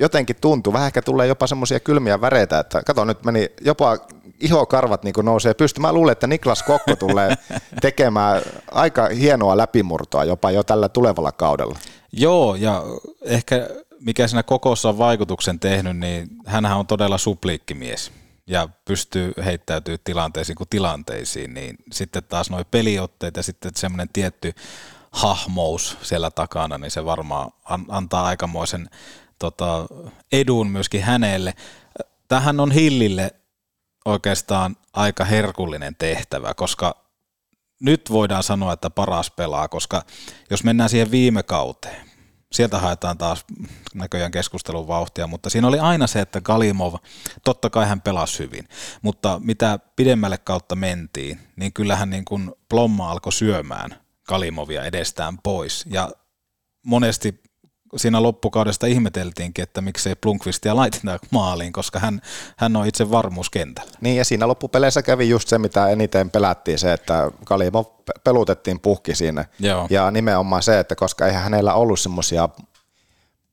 jotenkin tuntuu, vähän ehkä tulee jopa semmoisia kylmiä väreitä, että kato nyt meni jopa ihokarvat niin nousee pystymään. Mä luulen, että Niklas Kokko tulee tekemään aika hienoa läpimurtoa jopa jo tällä tulevalla kaudella. Joo, ja ehkä mikä siinä kokossa on vaikutuksen tehnyt, niin hän on todella supliikkimies ja pystyy heittäytyy tilanteisiin kuin tilanteisiin, niin sitten taas nuo peliotteet ja sitten semmoinen tietty hahmous siellä takana, niin se varmaan antaa aikamoisen tota, edun myöskin hänelle. Tähän on Hillille oikeastaan aika herkullinen tehtävä, koska nyt voidaan sanoa, että paras pelaa, koska jos mennään siihen viime kauteen, sieltä haetaan taas näköjään keskustelun vauhtia, mutta siinä oli aina se, että Galimov, totta kai hän pelasi hyvin, mutta mitä pidemmälle kautta mentiin, niin kyllähän niin kuin Plomma alkoi syömään Kalimovia edestään pois. Ja monesti siinä loppukaudesta ihmeteltiinkin, että miksei Plunkvistia laiteta maaliin, koska hän, hän on itse varmuus kentällä. Niin ja siinä loppupeleissä kävi just se, mitä eniten pelättiin, se, että Kalimov pelutettiin puhki siinä. Joo. Ja nimenomaan se, että koska eihän hänellä ollut semmoisia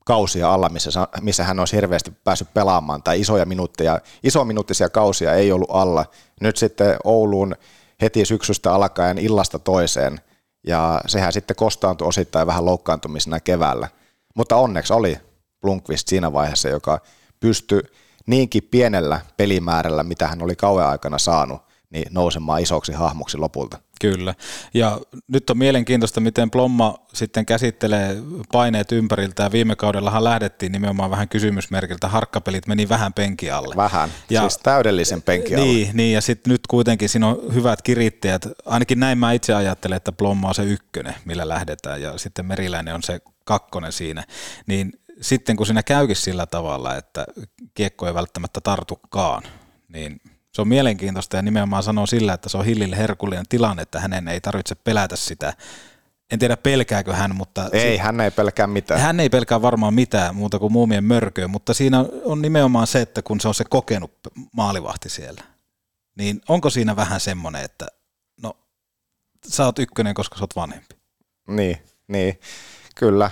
kausia alla, missä, missä hän olisi hirveästi päässyt pelaamaan, tai isoja minuutteja, iso minuuttisia kausia ei ollut alla. Nyt sitten Ouluun heti syksystä alkaen illasta toiseen – ja sehän sitten kostaantui osittain vähän loukkaantumisena keväällä. Mutta onneksi oli Blunkvist siinä vaiheessa, joka pystyi niinkin pienellä pelimäärällä, mitä hän oli kauan aikana saanut, niin nousemaan isoksi hahmoksi lopulta. Kyllä. Ja nyt on mielenkiintoista, miten Plomma sitten käsittelee paineet ympäriltä. Ja viime kaudellahan lähdettiin nimenomaan vähän kysymysmerkiltä. Harkkapelit meni vähän penki alle. Vähän, ja, siis täydellisen penki alle. Niin, niin ja sitten nyt kuitenkin siinä on hyvät kirittäjät. Ainakin näin mä itse ajattelen, että Plomma on se ykkönen, millä lähdetään. Ja sitten Meriläinen on se kakkonen siinä. Niin sitten kun siinä käykin sillä tavalla, että kiekko ei välttämättä tartukaan, niin se on mielenkiintoista ja nimenomaan sanoo sillä, että se on Hillille herkullinen tilanne, että hänen ei tarvitse pelätä sitä en tiedä pelkääkö hän, mutta... Ei, si- hän ei pelkää mitään. Hän ei pelkää varmaan mitään muuta kuin muumien mörköä, mutta siinä on nimenomaan se, että kun se on se kokenut maalivahti siellä, niin onko siinä vähän semmoinen, että no sä oot ykkönen, koska sä oot vanhempi. Niin, niin, kyllä.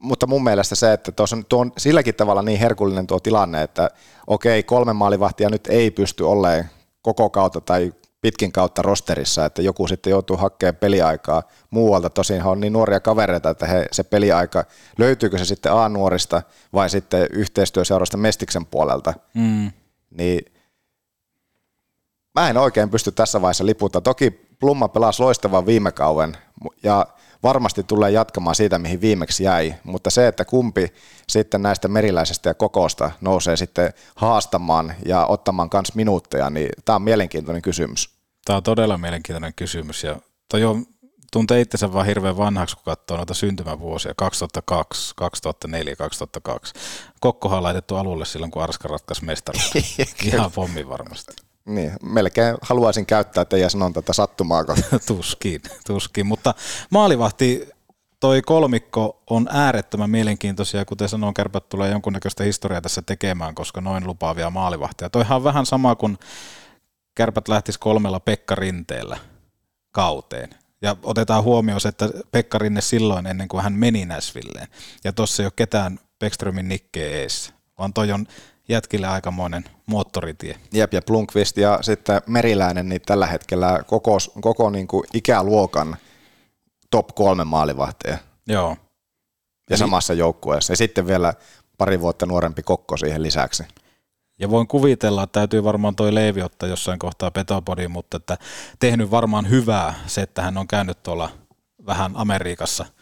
Mutta mun mielestä se, että tuossa on, tuo on silläkin tavalla niin herkullinen tuo tilanne, että okei, kolme maalivahtia nyt ei pysty olleen koko kautta tai pitkin kautta rosterissa, että joku sitten joutuu hakemaan peliaikaa muualta. Tosin on niin nuoria kavereita, että he, se peliaika, löytyykö se sitten A-nuorista vai sitten yhteistyöseurasta Mestiksen puolelta, mm. niin mä en oikein pysty tässä vaiheessa liputtaa. Toki Plumma pelasi loistavan viime kauden ja varmasti tulee jatkamaan siitä, mihin viimeksi jäi, mutta se, että kumpi sitten näistä meriläisestä ja kokosta nousee sitten haastamaan ja ottamaan myös minuutteja, niin tämä on mielenkiintoinen kysymys. Tämä on todella mielenkiintoinen kysymys ja toi on, tuntee itsensä vaan hirveän vanhaksi, kun katsoo noita syntymävuosia 2002, 2004, 2002. Kokkohan on laitettu alulle silloin, kun Arska ratkaisi mestaruutta. Ihan pommi varmasti. Niin, melkein haluaisin käyttää teidän sanontaa sattumaa. tuskin, tuskin, mutta maalivahti toi kolmikko on äärettömän mielenkiintoisia, kuten sanoin, kärpät tulee jonkunnäköistä historiaa tässä tekemään, koska noin lupaavia maalivahtia. Toihan on vähän sama kuin kärpät lähtis kolmella Pekka Rinteellä kauteen. Ja otetaan huomioon se, että Pekka Rinne silloin ennen kuin hän meni Näsvilleen. Ja tuossa ei ole ketään Beckströmin nikkeä ees, vaan toi on jätkille aikamoinen moottoritie. Jep, ja Plunkvist ja sitten Meriläinen, niin tällä hetkellä koko, koko niin kuin ikäluokan top kolme maalivahteja. Joo. Ja Eli... samassa joukkueessa. Ja sitten vielä pari vuotta nuorempi kokko siihen lisäksi. Ja voin kuvitella, että täytyy varmaan toi Leivi ottaa jossain kohtaa Petopodiin, mutta että tehnyt varmaan hyvää se, että hän on käynyt tuolla vähän Amerikassa –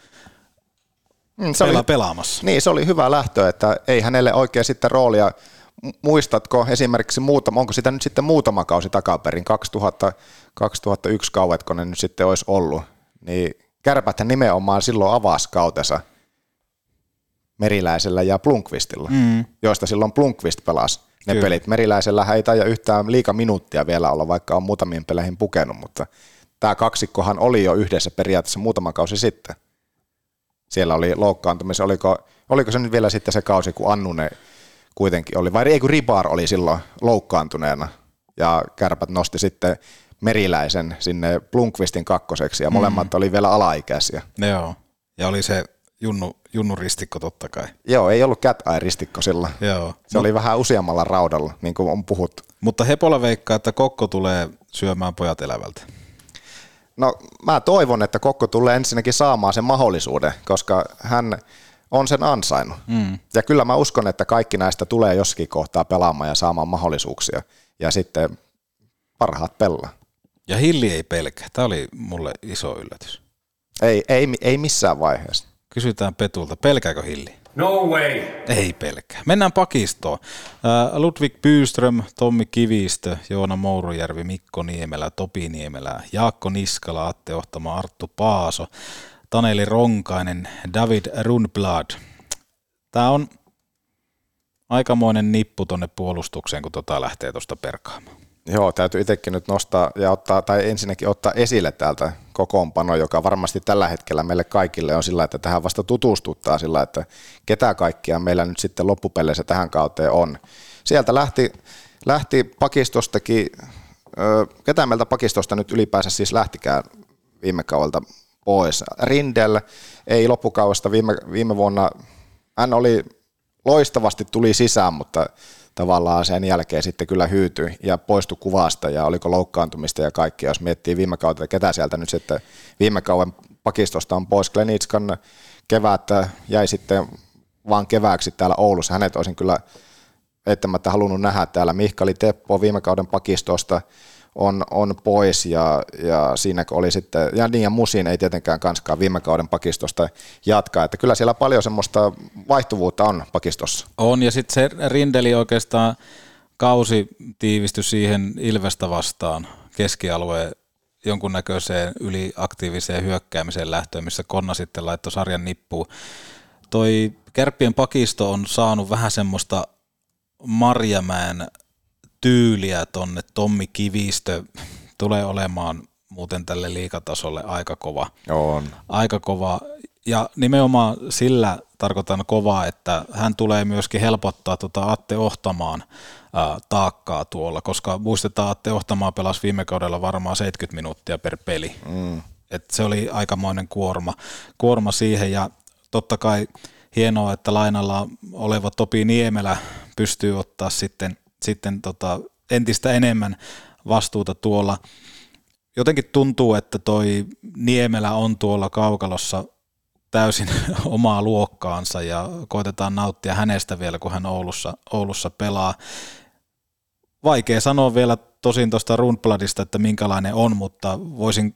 mm, se oli, pelaamassa. Niin, se oli hyvä lähtö, että ei hänelle oikein sitten roolia muistatko esimerkiksi muutama, onko sitä nyt sitten muutama kausi takaperin, 2000, 2001 kauetko ne nyt sitten olisi ollut, niin kärpäthän nimenomaan silloin avasi kautensa Meriläisellä ja Plunkvistilla, mm. joista silloin Plunkvist pelasi ne Kyllä. pelit. Meriläisellä ei taida yhtään liika minuuttia vielä olla, vaikka on muutamien peleihin pukenut, mutta tämä kaksikkohan oli jo yhdessä periaatteessa muutama kausi sitten. Siellä oli loukkaantumisia, oliko, oliko se nyt vielä sitten se kausi, kun Annunen kuitenkin oli, vai ei kun Ribar oli silloin loukkaantuneena ja kärpät nosti sitten Meriläisen sinne Plunkvistin kakkoseksi ja molemmat mm. oli vielä alaikäisiä. Joo, ja oli se Junnu, Junnu ristikko totta kai. Joo, ei ollut cat ristikko sillä. Joo. Se no. oli vähän useammalla raudalla, niin kuin on puhuttu. Mutta Hepola veikkaa, että Kokko tulee syömään pojat elävältä. No mä toivon, että Kokko tulee ensinnäkin saamaan sen mahdollisuuden, koska hän on sen ansainnut. Mm. Ja kyllä mä uskon, että kaikki näistä tulee jossakin kohtaa pelaamaan ja saamaan mahdollisuuksia. Ja sitten parhaat pelaa. Ja Hilli ei pelkää. Tämä oli mulle iso yllätys. Ei, ei, ei missään vaiheessa. Kysytään Petulta, pelkääkö Hilli? No way! Ei pelkää. Mennään pakistoon. Ludwig Byström, Tommi Kivistö, Joona Mourujärvi, Mikko Niemelä, Topi Niemelä, Jaakko Niskala, Atte Ohtama, Arttu Paaso. Taneli Ronkainen, David Rundblad. Tämä on aikamoinen nippu tuonne puolustukseen, kun tota lähtee tuosta perkaamaan. Joo, täytyy itsekin nyt nostaa ja ottaa, tai ensinnäkin ottaa esille täältä kokoonpano, joka varmasti tällä hetkellä meille kaikille on sillä, että tähän vasta tutustuttaa sillä, että ketä kaikkia meillä nyt sitten loppupeleissä tähän kauteen on. Sieltä lähti, lähti pakistostakin, ketä meiltä pakistosta nyt ylipäänsä siis lähtikään viime kaudelta pois. Rindel ei loppukaudesta viime, viime vuonna, hän oli loistavasti tuli sisään, mutta tavallaan sen jälkeen sitten kyllä hyytyi ja poistui kuvasta ja oliko loukkaantumista ja kaikki, jos miettii viime kautta, ketä sieltä nyt sitten viime kauden pakistosta on pois. Glenitskan kevät jäi sitten vaan kevääksi täällä Oulussa. Hänet olisin kyllä eittämättä halunnut nähdä täällä. Mihkali Teppo viime kauden pakistosta, on, on pois ja, ja siinä oli sitten, ja niin ja Musin ei tietenkään kanskaan viime kauden pakistosta jatkaa, että kyllä siellä paljon semmoista vaihtuvuutta on pakistossa. On ja sitten se Rindeli oikeastaan kausi tiivistyi siihen Ilvestä vastaan keskialueen jonkunnäköiseen yliaktiiviseen hyökkäämiseen lähtöön, missä Konna sitten laittoi sarjan nippuun. Toi Kärppien pakisto on saanut vähän semmoista Marjamäen tyyliä tonne Tommi Kivistö tulee olemaan muuten tälle liikatasolle aika kova. On. Aika kova. Ja nimenomaan sillä tarkoitan kovaa, että hän tulee myöskin helpottaa tuota Atte Ohtamaan ää, taakkaa tuolla, koska muistetaan, Atte Ohtamaa pelasi viime kaudella varmaan 70 minuuttia per peli. Mm. Et se oli aikamoinen kuorma, kuorma siihen ja totta kai hienoa, että lainalla oleva Topi Niemelä pystyy ottaa sitten, sitten tota entistä enemmän vastuuta tuolla. Jotenkin tuntuu, että toi Niemelä on tuolla kaukalossa täysin omaa luokkaansa ja koitetaan nauttia hänestä vielä, kun hän Oulussa, Oulussa pelaa. Vaikea sanoa vielä tosin tuosta Rundbladista, että minkälainen on, mutta voisin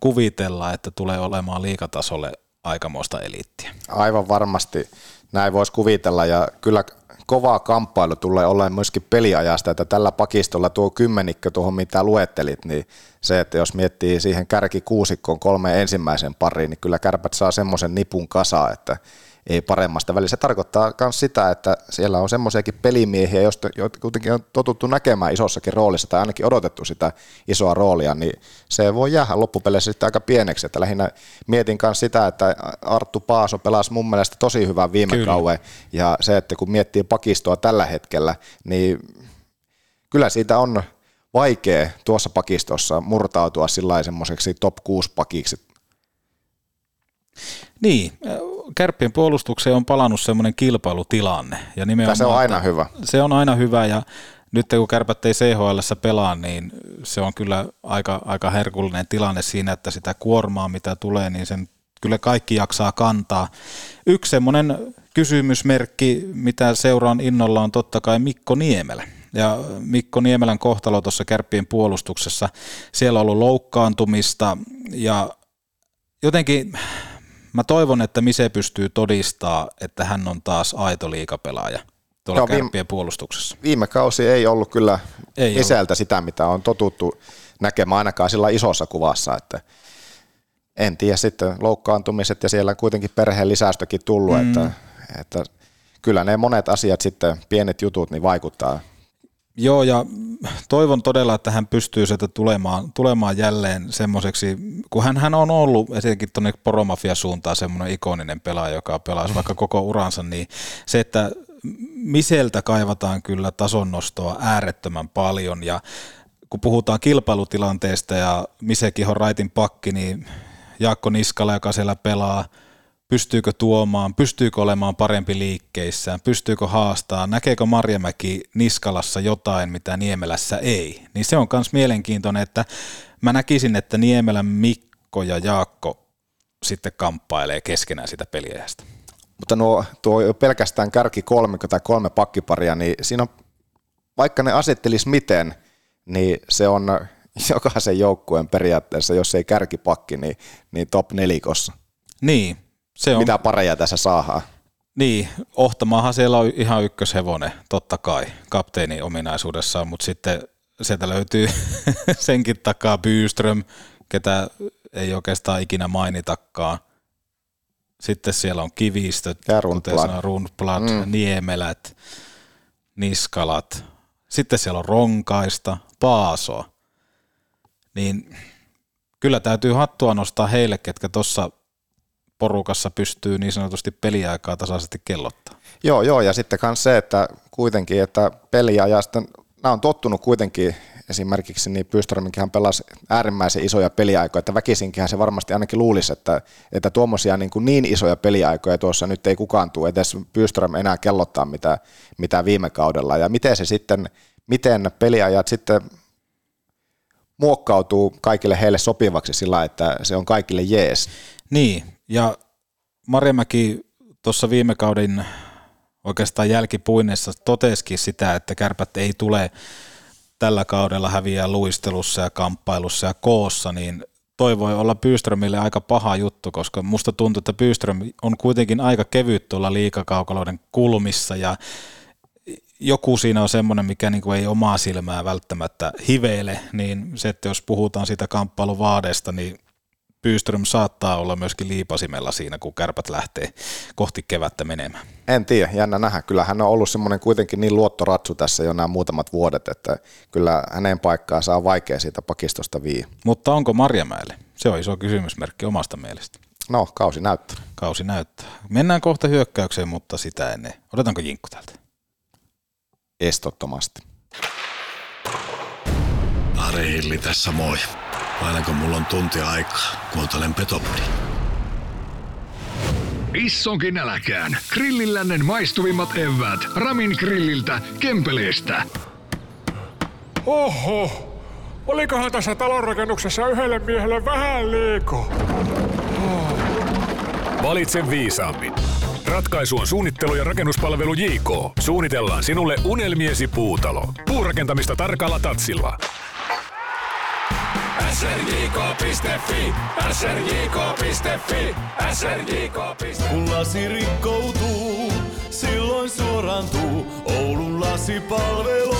kuvitella, että tulee olemaan liikatasolle aikamoista eliittiä. Aivan varmasti näin voisi kuvitella. Ja kyllä kovaa kamppailu tulee olemaan myöskin peliajasta, että tällä pakistolla tuo kymmenikkö tuohon mitä luettelit, niin se, että jos miettii siihen kärki kuusikkoon kolme ensimmäisen pariin, niin kyllä kärpät saa semmoisen nipun kasa, että ei paremmasta välillä. Se tarkoittaa myös sitä, että siellä on semmoisiakin pelimiehiä, joista kuitenkin on totuttu näkemään isossakin roolissa tai ainakin odotettu sitä isoa roolia, niin se voi jäädä loppupeleissä sitten aika pieneksi. Että lähinnä mietin myös sitä, että Arttu Paaso pelasi mun mielestä tosi hyvää viime kyllä. kauan ja se, että kun miettii pakistoa tällä hetkellä, niin kyllä siitä on vaikea tuossa pakistossa murtautua sillä semmoiseksi top 6 pakiksi. Niin, kärppien puolustukseen on palannut semmoinen kilpailutilanne. Ja nimenomaan, se on aina hyvä. Se on aina hyvä ja nyt kun kärpät ei CHL pelaa, niin se on kyllä aika, aika herkullinen tilanne siinä, että sitä kuormaa mitä tulee, niin sen kyllä kaikki jaksaa kantaa. Yksi semmoinen kysymysmerkki, mitä seuraan innolla on totta kai Mikko Niemelä. Ja Mikko Niemelän kohtalo tuossa kärppien puolustuksessa, siellä on ollut loukkaantumista ja jotenkin Mä toivon, että Mise pystyy todistaa, että hän on taas aito liikapelaaja tuolla Joo, kärppien viime, puolustuksessa. Viime kausi ei ollut kyllä ei Miseltä ollut. sitä, mitä on totuttu näkemään ainakaan sillä isossa kuvassa, että en tiedä sitten loukkaantumiset ja siellä kuitenkin perheen lisäystäkin tullut, mm. että, että kyllä ne monet asiat sitten, pienet jutut, niin vaikuttaa Joo, ja toivon todella, että hän pystyy sieltä tulemaan, tulemaan jälleen semmoiseksi, kun hän, hän on ollut etenkin tuonne poromafia suuntaan semmoinen ikoninen pelaaja, joka pelaa vaikka koko uransa, niin se, että Miseltä kaivataan kyllä tasonnostoa äärettömän paljon, ja kun puhutaan kilpailutilanteesta ja Misekin on raitin pakki, niin Jaakko Niskala, joka siellä pelaa, pystyykö tuomaan, pystyykö olemaan parempi liikkeissään, pystyykö haastaa, näkeekö Marjamäki Niskalassa jotain, mitä Niemelässä ei. Niin se on myös mielenkiintoinen, että mä näkisin, että Niemelän Mikko ja Jaakko sitten kamppailee keskenään sitä peliäjästä. Mutta nuo, tuo pelkästään kärki kolme tai kolme pakkiparia, niin siinä on, vaikka ne asettelis miten, niin se on jokaisen joukkueen periaatteessa, jos ei kärkipakki, niin, niin top nelikossa. Niin, se on, mitä pareja tässä saadaan. Niin, Ohtamaahan siellä on ihan ykköshevonen, totta kai, kapteenin ominaisuudessaan, mutta sitten sieltä löytyy senkin takaa Byström, ketä ei oikeastaan ikinä mainitakaan. Sitten siellä on kivistöt, ja Rundblad, Rundblad mm. Niemelät, Niskalat. Sitten siellä on Ronkaista, Paasoa. Niin kyllä täytyy hattua nostaa heille, ketkä tuossa porukassa pystyy niin sanotusti peliaikaa tasaisesti kellottaa. Joo, joo, ja sitten myös se, että kuitenkin, että peliajasta, nämä on tottunut kuitenkin esimerkiksi, niin Pyströminkin pelasi äärimmäisen isoja peliaikoja, että väkisinkinhän se varmasti ainakin luulisi, että, että tuommoisia niin, niin isoja peliaikoja tuossa nyt ei kukaan tule edes Pyström enää kellottaa mitä, mitä viime kaudella, ja miten se sitten, miten peliajat sitten muokkautuu kaikille heille sopivaksi sillä, että se on kaikille jees. Niin, ja Marjamäki tuossa viime kauden oikeastaan jälkipuinnissa toteskin sitä, että kärpät ei tule tällä kaudella häviää luistelussa ja kamppailussa ja koossa, niin toi voi olla Byströmille aika paha juttu, koska musta tuntuu, että Byström on kuitenkin aika kevyt tuolla liikakaukaloiden kulmissa ja joku siinä on semmoinen, mikä niin kuin ei omaa silmää välttämättä hiveile, niin se, että jos puhutaan siitä kamppailuvaadeesta, niin Byström saattaa olla myöskin liipasimella siinä, kun kärpät lähtee kohti kevättä menemään. En tiedä, jännä nähdä. Kyllä hän on ollut semmoinen kuitenkin niin luottoratsu tässä jo nämä muutamat vuodet, että kyllä hänen paikkaa saa vaikea siitä pakistosta vii. Mutta onko Marjamäelle? Se on iso kysymysmerkki omasta mielestä. No, kausi näyttää. Kausi näyttää. Mennään kohta hyökkäykseen, mutta sitä ennen. Odotetaanko Jinkku täältä? Estottomasti. Ari Hilli tässä moi. Aina kun mulla on tunti aikaa, kuuntelen Petopodi. Issonkin nälkään. Grillillännen maistuvimmat evät. Ramin grilliltä, Kempeleestä. Oho, olikohan tässä talonrakennuksessa yhdelle miehelle vähän liikaa? Valitse viisaammin. Ratkaisu on suunnittelu ja rakennuspalvelu JK. Suunnitellaan sinulle unelmiesi puutalo. Puurakentamista tarkalla tatsilla. srjk.fi, srjk.fi, srjk.fi. Kun lasi rikkoutuu, silloin suorantuu Oulun lasipalvelu.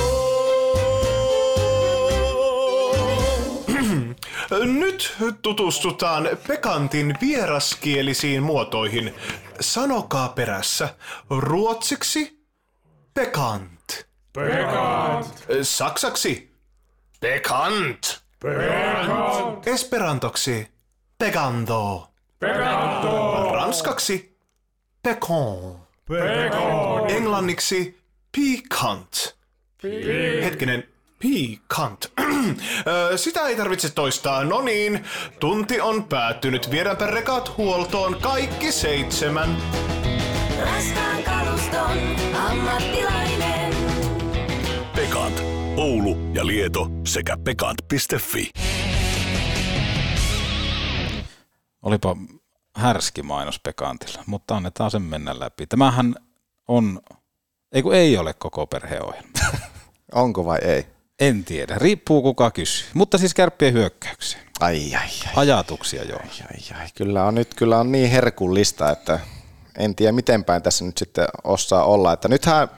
Nyt tutustutaan Pekantin vieraskielisiin muotoihin. Sanokaa perässä. Ruotsiksi Pekant. Pekant. Saksaksi Bekant. Pekant. Esperantoksi Pegando. Pekando. Ranskaksi Pekon. Pekon. Englanniksi Piquant. Hetkinen, Piquant. Ö, Sitä ei tarvitse toistaa. No niin, tunti on päättynyt. Viedäänpä rekat huoltoon kaikki seitsemän. Raskaan kaluston ammattilainen. Pekant. Oulu ja Lieto sekä pekant.fi. Olipa härski mainos Pekantilla, mutta annetaan sen mennä läpi. Tämähän on, ei kun ei ole koko perheohjelma. Onko vai ei? En tiedä, riippuu kuka kysyy. Mutta siis kärppien hyökkäyksiä. Ai, ai, ai. Ajatuksia joo. Ai, ai. Kyllä on nyt kyllä on niin herkullista, että en tiedä miten päin tässä nyt sitten osaa olla. Että nythän,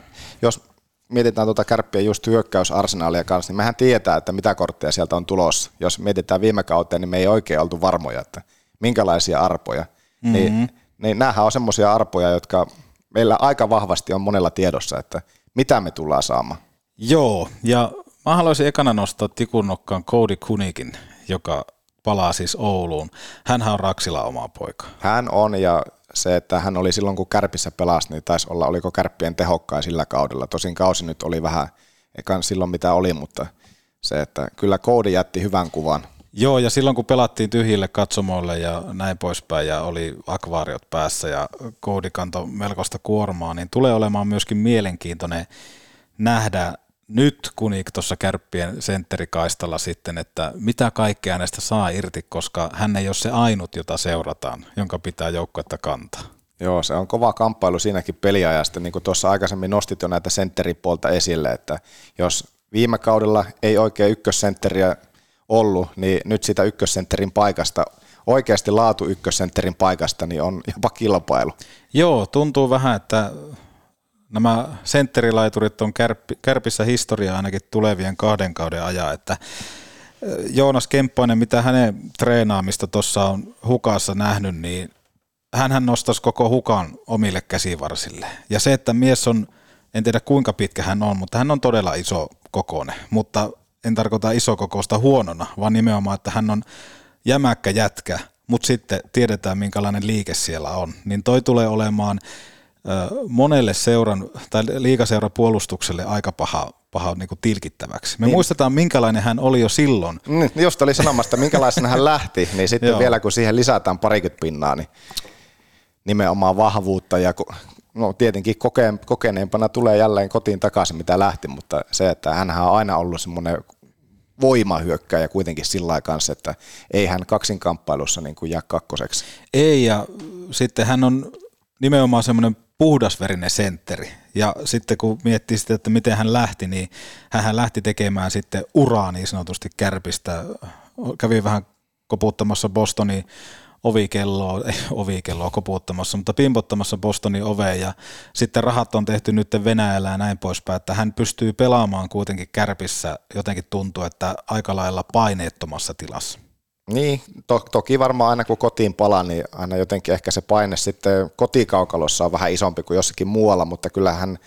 jos mietitään tuota kärppien just hyökkäysarsenaalia kanssa, niin mehän tietää, että mitä kortteja sieltä on tulossa. Jos mietitään viime kauteen, niin me ei oikein oltu varmoja, että minkälaisia arpoja. Mm-hmm. Niin, niin näähän on semmoisia arpoja, jotka meillä aika vahvasti on monella tiedossa, että mitä me tullaan saamaan. Joo, ja mä haluaisin ekana nostaa tikun nokkaan Cody Kunikin, joka palaa siis Ouluun. Hänhän on Raksila oma poika. Hän on ja se, että hän oli silloin kun Kärpissä pelasi, niin taisi olla, oliko Kärppien tehokkain sillä kaudella. Tosin kausi nyt oli vähän, ekan silloin mitä oli, mutta se, että kyllä Koodi jätti hyvän kuvan. Joo, ja silloin kun pelattiin tyhjille katsomoille ja näin poispäin ja oli akvaariot päässä ja koodi kantoi melkoista kuormaa, niin tulee olemaan myöskin mielenkiintoinen nähdä nyt Kunik tuossa kärppien sentterikaistalla sitten, että mitä kaikkea hänestä saa irti, koska hän ei ole se ainut, jota seurataan, jonka pitää joukkuetta kantaa. Joo, se on kova kamppailu siinäkin peliajasta, niin kuin tuossa aikaisemmin nostit jo näitä sentteripuolta esille, että jos viime kaudella ei oikein ykkössentteriä ollut, niin nyt sitä ykkössentterin paikasta, oikeasti laatu ykkössentterin paikasta, niin on jopa kilpailu. Joo, tuntuu vähän, että nämä sentterilaiturit on kärppi, kärpissä historiaa ainakin tulevien kahden kauden ajan, että Joonas Kemppainen, mitä hänen treenaamista tuossa on hukassa nähnyt, niin hän nostaisi koko hukan omille käsivarsille. Ja se, että mies on, en tiedä kuinka pitkä hän on, mutta hän on todella iso kokoinen, mutta en tarkoita isokokoista huonona, vaan nimenomaan, että hän on jämäkkä jätkä, mutta sitten tiedetään minkälainen liike siellä on. Niin toi tulee olemaan monelle seuran tai liikaseuran puolustukselle aika paha, paha niin kuin tilkittäväksi. Me niin. muistetaan, minkälainen hän oli jo silloin. Niin, just oli sanomasta, minkälaisena hän lähti, niin sitten Joo. vielä kun siihen lisätään parikymmentä pinnaa, niin nimenomaan vahvuutta ja no tietenkin kokeen, kokeneempana tulee jälleen kotiin takaisin, mitä lähti, mutta se, että hän on aina ollut semmoinen voimahyökkäjä kuitenkin sillä lailla kanssa, että ei hän kaksinkamppailussa niin kuin jää kakkoseksi. Ei, ja sitten hän on nimenomaan semmoinen puhdasverinen sentteri. Ja sitten kun miettii sitä, että miten hän lähti, niin hän lähti tekemään sitten uraa niin sanotusti kärpistä. Kävi vähän koputtamassa Bostonin ovikelloa, ei ovikelloa koputtamassa, mutta pimpottamassa Bostonin oveen ja sitten rahat on tehty nyt Venäjällä ja näin poispäin, että hän pystyy pelaamaan kuitenkin kärpissä jotenkin tuntuu, että aika lailla paineettomassa tilassa. Niin, to, toki varmaan aina kun kotiin palaa, niin aina jotenkin ehkä se paine sitten kotikaukalossa on vähän isompi kuin jossakin muualla, mutta kyllähän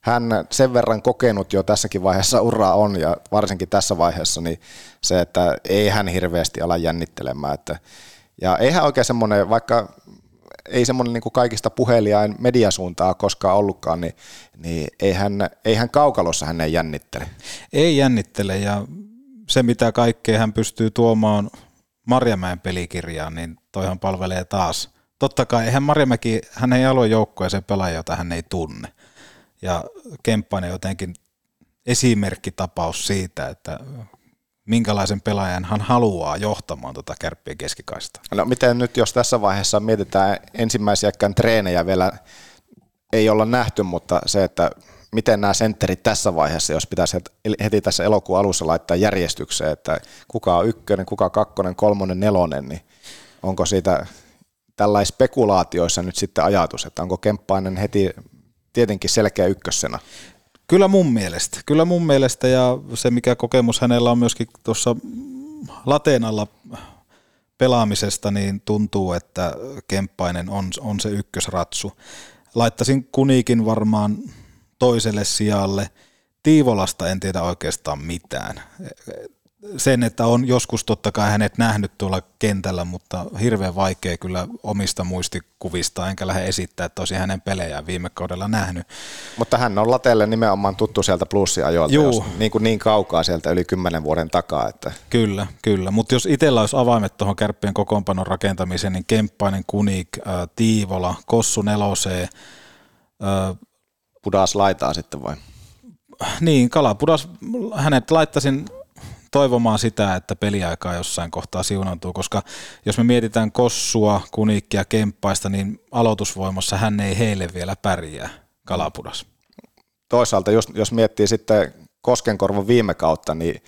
hän sen verran kokenut jo tässäkin vaiheessa uraa on ja varsinkin tässä vaiheessa, niin se, että ei hän hirveästi ala jännittelemään. Että, ja eihän oikein semmoinen, vaikka ei semmoinen niin kuin kaikista puheliain mediasuuntaa koskaan ollutkaan, niin, niin eihän, eihän kaukalossa hän ei jännittele. Ei jännittele ja se mitä kaikkea hän pystyy tuomaan Marjamäen pelikirjaan, niin toihan palvelee taas. Totta kai eihän Marjamäki, hän ei alue joukkoja pelaaja, jota hän ei tunne. Ja Kemppainen jotenkin esimerkkitapaus siitä, että minkälaisen pelaajan hän haluaa johtamaan tuota kärppien keskikaista. No miten nyt, jos tässä vaiheessa mietitään ensimmäisiäkään treenejä vielä ei olla nähty, mutta se, että miten nämä sentterit tässä vaiheessa, jos pitäisi heti tässä elokuun alussa laittaa järjestykseen, että kuka on ykkönen, kuka kakkonen, kolmonen, nelonen, niin onko siitä tällaisissa spekulaatioissa nyt sitten ajatus, että onko Kemppainen heti tietenkin selkeä ykkösenä? Kyllä mun mielestä. Kyllä mun mielestä ja se mikä kokemus hänellä on myöskin tuossa lateenalla pelaamisesta, niin tuntuu, että Kemppainen on, on se ykkösratsu. Laittaisin Kuniikin varmaan toiselle sijalle. Tiivolasta en tiedä oikeastaan mitään sen, että on joskus totta kai hänet nähnyt tuolla kentällä, mutta hirveän vaikea kyllä omista muistikuvista, enkä lähde esittää, että olisi hänen pelejään viime kaudella nähnyt. Mutta hän on Latelle nimenomaan tuttu sieltä plussiajoilta, jos, niin, kuin niin kaukaa sieltä yli kymmenen vuoden takaa. Että. Kyllä, kyllä. Mutta jos itsellä olisi avaimet tuohon kärppien kokoonpanon rakentamiseen, niin Kemppainen, Kunik, äh, Tiivola, Kossu Nelosee. Pudas laitaa sitten vai? Niin, Kalapudas, hänet laittaisin toivomaan sitä, että peliaikaa jossain kohtaa siunantuu, koska jos me mietitään Kossua, Kunikkia, Kemppaista, niin aloitusvoimassa hän ei heille vielä pärjää Kalapudas. Toisaalta jos, jos miettii sitten Koskenkorvan viime kautta, niin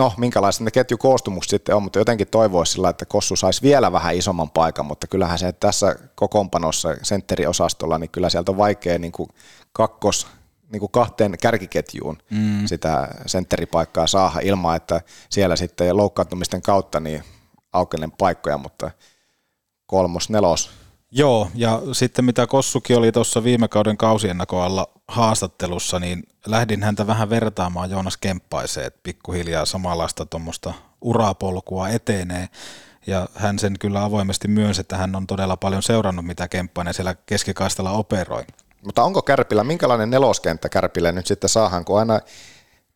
no minkälaiset ne ketjukoostumukset sitten on, mutta jotenkin toivoisi sillä, että Kossu saisi vielä vähän isomman paikan, mutta kyllähän se tässä kokoonpanossa sentteriosastolla, niin kyllä sieltä on vaikea niin kuin kakkos niin kuin kahteen kärkiketjuun mm. sitä sentteripaikkaa saada ilman, että siellä sitten loukkaantumisten kautta niin aukenen paikkoja, mutta kolmos, nelos. Joo, ja sitten mitä Kossukin oli tuossa viime kauden kausiennakoalla haastattelussa, niin lähdin häntä vähän vertaamaan Joonas Kemppaiseen, että pikkuhiljaa samanlaista tuommoista urapolkua etenee, ja hän sen kyllä avoimesti myönsi, että hän on todella paljon seurannut, mitä Kemppainen siellä keskikaistalla operoi. Mutta onko Kärpillä, minkälainen neloskenttä Kärpille nyt sitten saahan, kun aina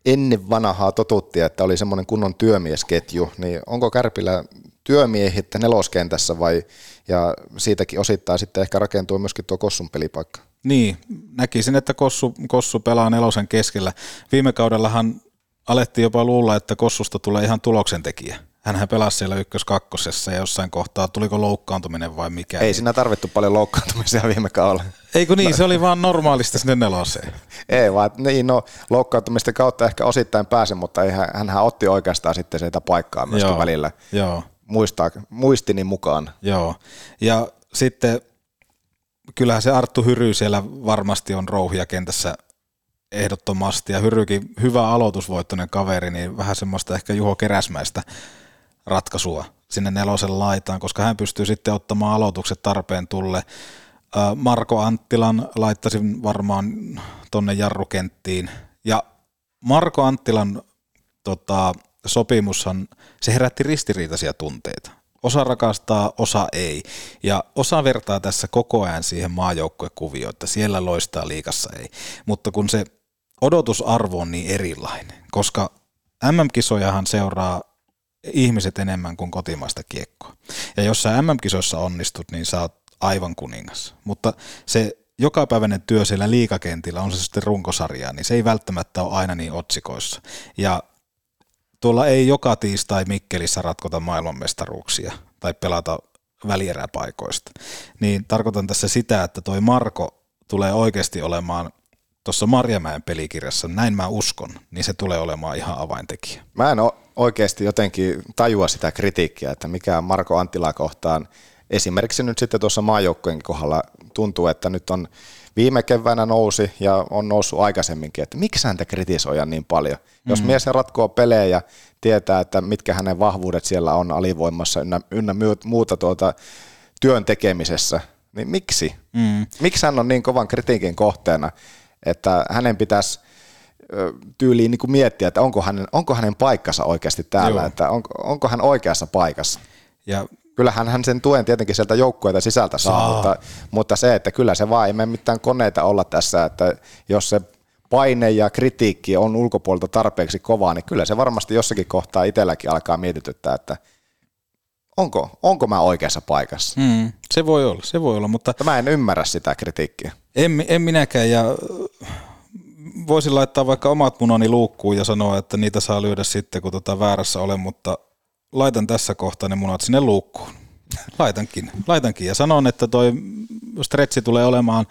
ennen vanhaa totuttiin, että oli semmoinen kunnon työmiesketju, niin onko Kärpillä työmiehit neloskentässä vai, ja siitäkin osittain sitten ehkä rakentuu myöskin tuo Kossun pelipaikka? Niin, näkisin, että Kossu, Kossu pelaa nelosen keskellä. Viime kaudellahan alettiin jopa luulla, että Kossusta tulee ihan tuloksentekijä Hänhän pelasi siellä ykkös-kakkosessa ja jossain kohtaa, tuliko loukkaantuminen vai mikä? Ei siinä tarvittu paljon loukkaantumisia viime kaudella. Eikö niin, no. se oli vaan normaalisti sinne neloseen. Ei vaan, niin no loukkaantumisten kautta ehkä osittain pääsi, mutta ei, hänhän otti oikeastaan sitten sitä paikkaa myöskin Joo. välillä. Joo. Muistaa, muistini mukaan. Joo, ja sitten kyllähän se Arttu Hyry siellä varmasti on rouhia kentässä ehdottomasti, ja Hyrykin hyvä aloitusvoittoinen kaveri, niin vähän semmoista ehkä Juho Keräsmäistä ratkaisua sinne nelosen laitaan, koska hän pystyy sitten ottamaan aloitukset tarpeen tulle. Marko Anttilan laittaisin varmaan tonne jarrukenttiin. Ja Marko Anttilan tota, sopimushan, se herätti ristiriitaisia tunteita. Osa rakastaa, osa ei. Ja osa vertaa tässä koko ajan siihen maajoukkuekuvioon, että siellä loistaa liikassa ei. Mutta kun se odotusarvo on niin erilainen, koska MM-kisojahan seuraa ihmiset enemmän kuin kotimaista kiekkoa. Ja jos sä MM-kisoissa onnistut, niin sä oot aivan kuningas. Mutta se jokapäiväinen työ siellä liikakentillä, on se sitten runkosarjaa, niin se ei välttämättä ole aina niin otsikoissa. Ja tuolla ei joka tiistai Mikkelissä ratkota maailmanmestaruuksia tai pelata välieräpaikoista. Niin tarkoitan tässä sitä, että toi Marko tulee oikeasti olemaan tuossa Marjamäen pelikirjassa, näin mä uskon, niin se tulee olemaan ihan avaintekijä. Mä en oikeasti jotenkin tajua sitä kritiikkiä, että mikä Marko Anttila kohtaan esimerkiksi nyt sitten tuossa maajoukkojen kohdalla tuntuu, että nyt on viime keväänä nousi ja on noussut aikaisemminkin, että miksi häntä kritisoidaan niin paljon. Mm. Jos mies ratkoo pelejä ja tietää, että mitkä hänen vahvuudet siellä on alivoimassa ynnä, ynnä muuta tuota työn tekemisessä, niin miksi? Mm. Miksi hän on niin kovan kritiikin kohteena, että hänen pitäisi tyyliin niin kuin miettiä, että onko hänen, onko hänen paikkansa oikeasti täällä, Joo. että onko, onko hän oikeassa paikassa. Ja Kyllähän hän sen tuen tietenkin sieltä joukkueita sisältä saa, saa. Mutta, mutta, se, että kyllä se vaan ei mene mitään koneita olla tässä, että jos se paine ja kritiikki on ulkopuolelta tarpeeksi kovaa, niin kyllä se varmasti jossakin kohtaa itselläkin alkaa mietityttää, että onko, onko mä oikeassa paikassa. Mm, se voi olla, se voi olla, mutta... Mä en ymmärrä sitä kritiikkiä. En, en minäkään, ja voisin laittaa vaikka omat munani luukkuun ja sanoa, että niitä saa lyödä sitten, kun tota väärässä olen, mutta laitan tässä kohtaa ne munat sinne luukkuun. Laitankin, laitankin ja sanon, että toi stretchi tulee olemaan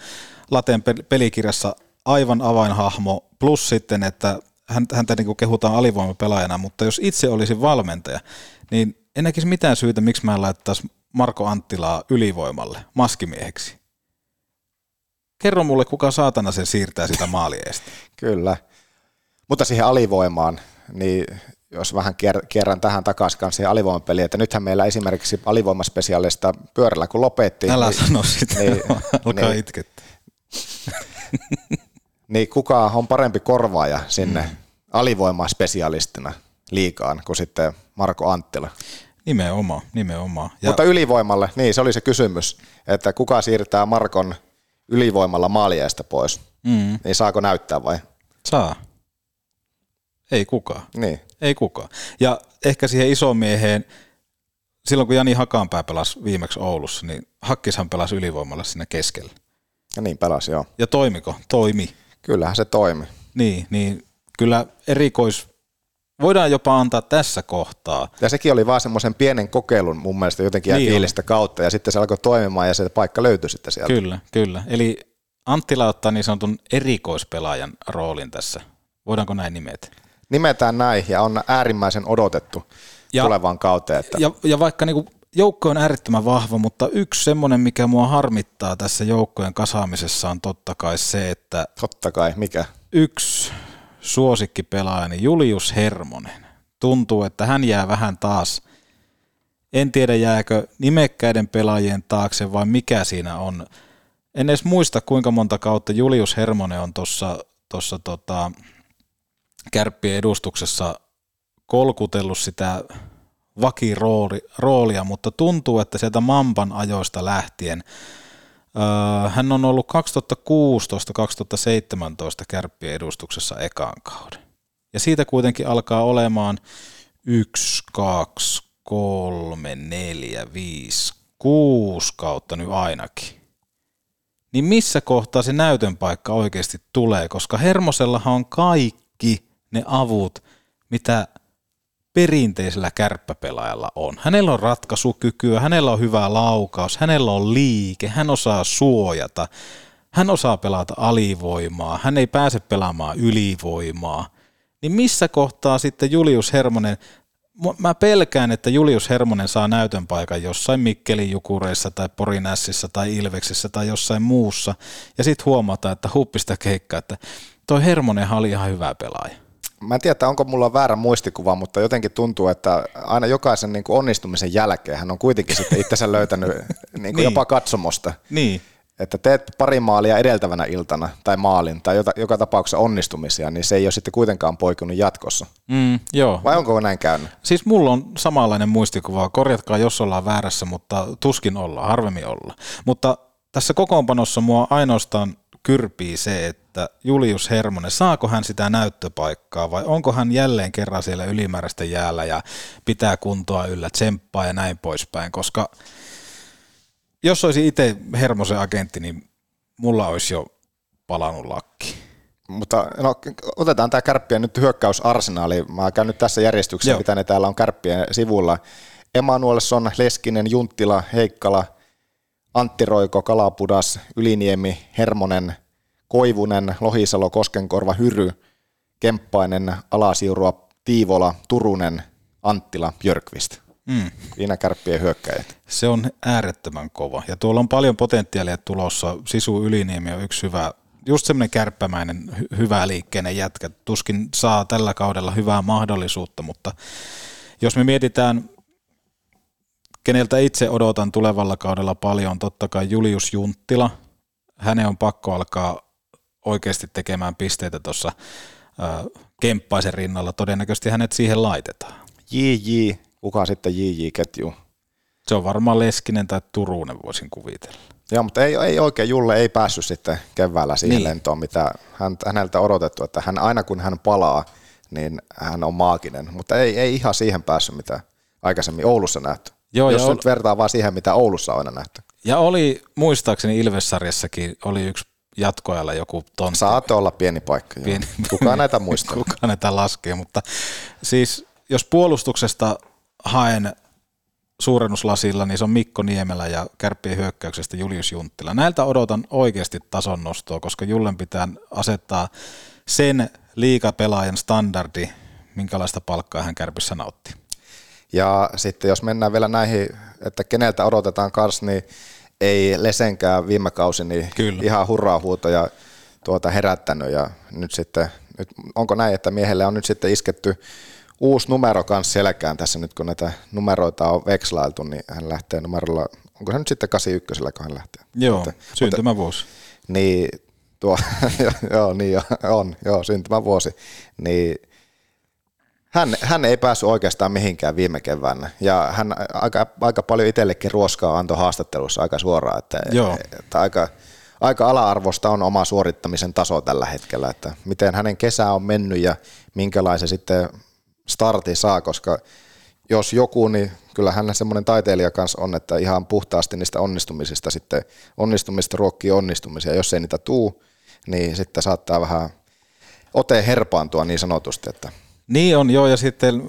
Lateen pelikirjassa aivan avainhahmo, plus sitten, että häntä niin kehutaan alivoimapelaajana, mutta jos itse olisin valmentaja, niin en näkisi mitään syytä, miksi mä laittaisi Marko Anttilaa ylivoimalle, maskimieheksi. Kerro mulle, kuka saatana sen siirtää sitä maaliestä. Kyllä. Mutta siihen alivoimaan, niin jos vähän kerran tähän takaisin siihen alivoimapeliin, että nythän meillä esimerkiksi alivoimaspesiaalista pyörällä kun lopettiin. Älä niin, sano sitä, niin, alkaa niin, itkettä. niin kuka on parempi korvaaja sinne mm. alivoimaspesialistina liikaan kuin sitten Marko Anttila? Nimenomaan, nimenomaan. Ja... Mutta ylivoimalle, niin se oli se kysymys, että kuka siirtää Markon ylivoimalla maalieesta pois, mm. niin saako näyttää vai? Saa. Ei kukaan. Niin. Ei kukaan. Ja ehkä siihen isomieheen, silloin kun Jani Hakanpää pelasi viimeksi Oulussa, niin Hakkishan pelasi ylivoimalla sinne keskellä. Ja niin pelasi, joo. Ja toimiko? Toimi. Kyllähän se toimi. Niin, niin kyllä erikois, voidaan jopa antaa tässä kohtaa. Ja sekin oli vaan semmoisen pienen kokeilun mun mielestä jotenkin niin fiilistä kautta, ja sitten se alkoi toimimaan, ja se paikka löytyi sitten sieltä. Kyllä, kyllä. Eli Anttila ottaa niin sanotun erikoispelaajan roolin tässä. Voidaanko näin nimetä? Nimetään näin, ja on äärimmäisen odotettu ja, tulevaan kauteen. Että... Ja, ja vaikka niin joukko on äärettömän vahva, mutta yksi semmoinen, mikä mua harmittaa tässä joukkojen kasaamisessa on totta kai se, että... Totta kai, mikä? Yksi suosikkipelaajani Julius Hermonen. Tuntuu, että hän jää vähän taas, en tiedä jääkö nimekkäiden pelaajien taakse vai mikä siinä on. En edes muista kuinka monta kautta Julius Hermonen on tuossa tota, kärppien edustuksessa kolkutellut sitä vakiroolia, mutta tuntuu, että sieltä Mampan ajoista lähtien öö, hän on ollut 2016-2017 kärppien edustuksessa ekaan kauden. Ja siitä kuitenkin alkaa olemaan 1, 2, 3, 4, 5, 6 kautta nyt ainakin. Niin missä kohtaa se näytön paikka oikeasti tulee, koska Hermosellahan on kaikki ne avut, mitä perinteisellä kärppäpelaajalla on. Hänellä on ratkaisukykyä, hänellä on hyvä laukaus, hänellä on liike, hän osaa suojata, hän osaa pelata alivoimaa, hän ei pääse pelaamaan ylivoimaa. Niin missä kohtaa sitten Julius Hermonen, mä pelkään, että Julius Hermonen saa näytön paikan jossain Mikkelin Jukureissa tai Porinässissä tai Ilveksissä tai jossain muussa, ja sitten huomataan, että huppista keikkaa, että toi Hermonen oli ihan hyvä pelaaja mä en tiedä, onko mulla väärä muistikuva, mutta jotenkin tuntuu, että aina jokaisen niin kuin onnistumisen jälkeen hän on kuitenkin sitten itsensä löytänyt niin kuin niin. jopa katsomosta. Niin. Että teet pari maalia edeltävänä iltana tai maalin tai joka, joka tapauksessa onnistumisia, niin se ei ole sitten kuitenkaan poikunut jatkossa. Mm, joo. Vai onko näin käynyt? Siis mulla on samanlainen muistikuva. Korjatkaa, jos ollaan väärässä, mutta tuskin ollaan, harvemmin ollaan. Mutta tässä kokoonpanossa mua ainoastaan kyrpii se, että Julius Hermonen, saako hän sitä näyttöpaikkaa vai onko hän jälleen kerran siellä ylimääräistä jäällä ja pitää kuntoa yllä, tsemppaa ja näin poispäin, koska jos olisi itse Hermosen agentti, niin mulla olisi jo palannut lakki. Mutta no, otetaan tämä kärppien nyt hyökkäysarsenaali. Mä käyn nyt tässä järjestyksessä, Joo. mitä ne täällä on kärppien sivulla. Emanuelson, Leskinen, Junttila, Heikkala, Antti Roiko, Kalapudas, Yliniemi, Hermonen, Koivunen, Lohisalo, Koskenkorva, Hyry, Kemppainen, Alasiurua, Tiivola, Turunen, Anttila, Björkvist. mm. Viinakärppien hyökkäjät. Se on äärettömän kova. Ja tuolla on paljon potentiaalia tulossa. Sisu Yliniemi on yksi hyvä, just semmoinen kärppämäinen, hy- hyvä liikkeinen jätkä. Tuskin saa tällä kaudella hyvää mahdollisuutta, mutta jos me mietitään, keneltä itse odotan tulevalla kaudella paljon, totta kai Julius Junttila. Hänen on pakko alkaa oikeasti tekemään pisteitä tuossa Kemppaisen rinnalla. Todennäköisesti hänet siihen laitetaan. JJ, kuka sitten JJ-ketju? Se on varmaan Leskinen tai Turunen, voisin kuvitella. Joo, mutta ei, ei oikein, Julle ei päässyt sitten keväällä siihen niin. lentoon, mitä hän, häneltä odotettu, että hän aina kun hän palaa, niin hän on maaginen, mutta ei, ei ihan siihen päässyt, mitä aikaisemmin Oulussa nähty. Joo, Jos nyt ol... vertaa vaan siihen, mitä Oulussa on aina nähty. Ja oli, muistaakseni Ilvessarjassakin oli yksi jatkoajalla joku tontti. Saat olla pieni paikka. Pieni. Kuka näitä muistaa? Kuka näitä laskee, mutta siis jos puolustuksesta haen suurennuslasilla, niin se on Mikko Niemelä ja kärppien hyökkäyksestä Julius Junttila. Näiltä odotan oikeasti tason nostoa, koska Jullen pitää asettaa sen liikapelaajan standardi, minkälaista palkkaa hän kärpissä nautti. Ja sitten jos mennään vielä näihin, että keneltä odotetaan kans, niin ei Lesenkään viime kausi niin Kyllä. ihan hurraa huutoja tuota herättänyt ja nyt sitten, nyt, onko näin, että miehelle on nyt sitten isketty uusi numero kanssa selkään tässä nyt, kun näitä numeroita on vekslailtu, niin hän lähtee numerolla, onko se nyt sitten 81, kun hän lähtee? Joo, mutta, syntymävuosi. Niin, tuo, joo, niin on, joo, syntymävuosi. Niin hän, hän ei päässyt oikeastaan mihinkään viime keväänä ja hän aika, aika paljon itsellekin ruoskaa antoi haastattelussa aika suoraan, että, Joo. että aika, aika ala-arvosta on oma suorittamisen taso tällä hetkellä, että miten hänen kesä on mennyt ja minkälaisen sitten starti saa, koska jos joku, niin kyllä hän semmoinen taiteilija kanssa on, että ihan puhtaasti niistä onnistumisista sitten, onnistumista ruokkii onnistumisia, jos ei niitä tuu, niin sitten saattaa vähän ote herpaantua niin sanotusti, että niin on, joo, ja sitten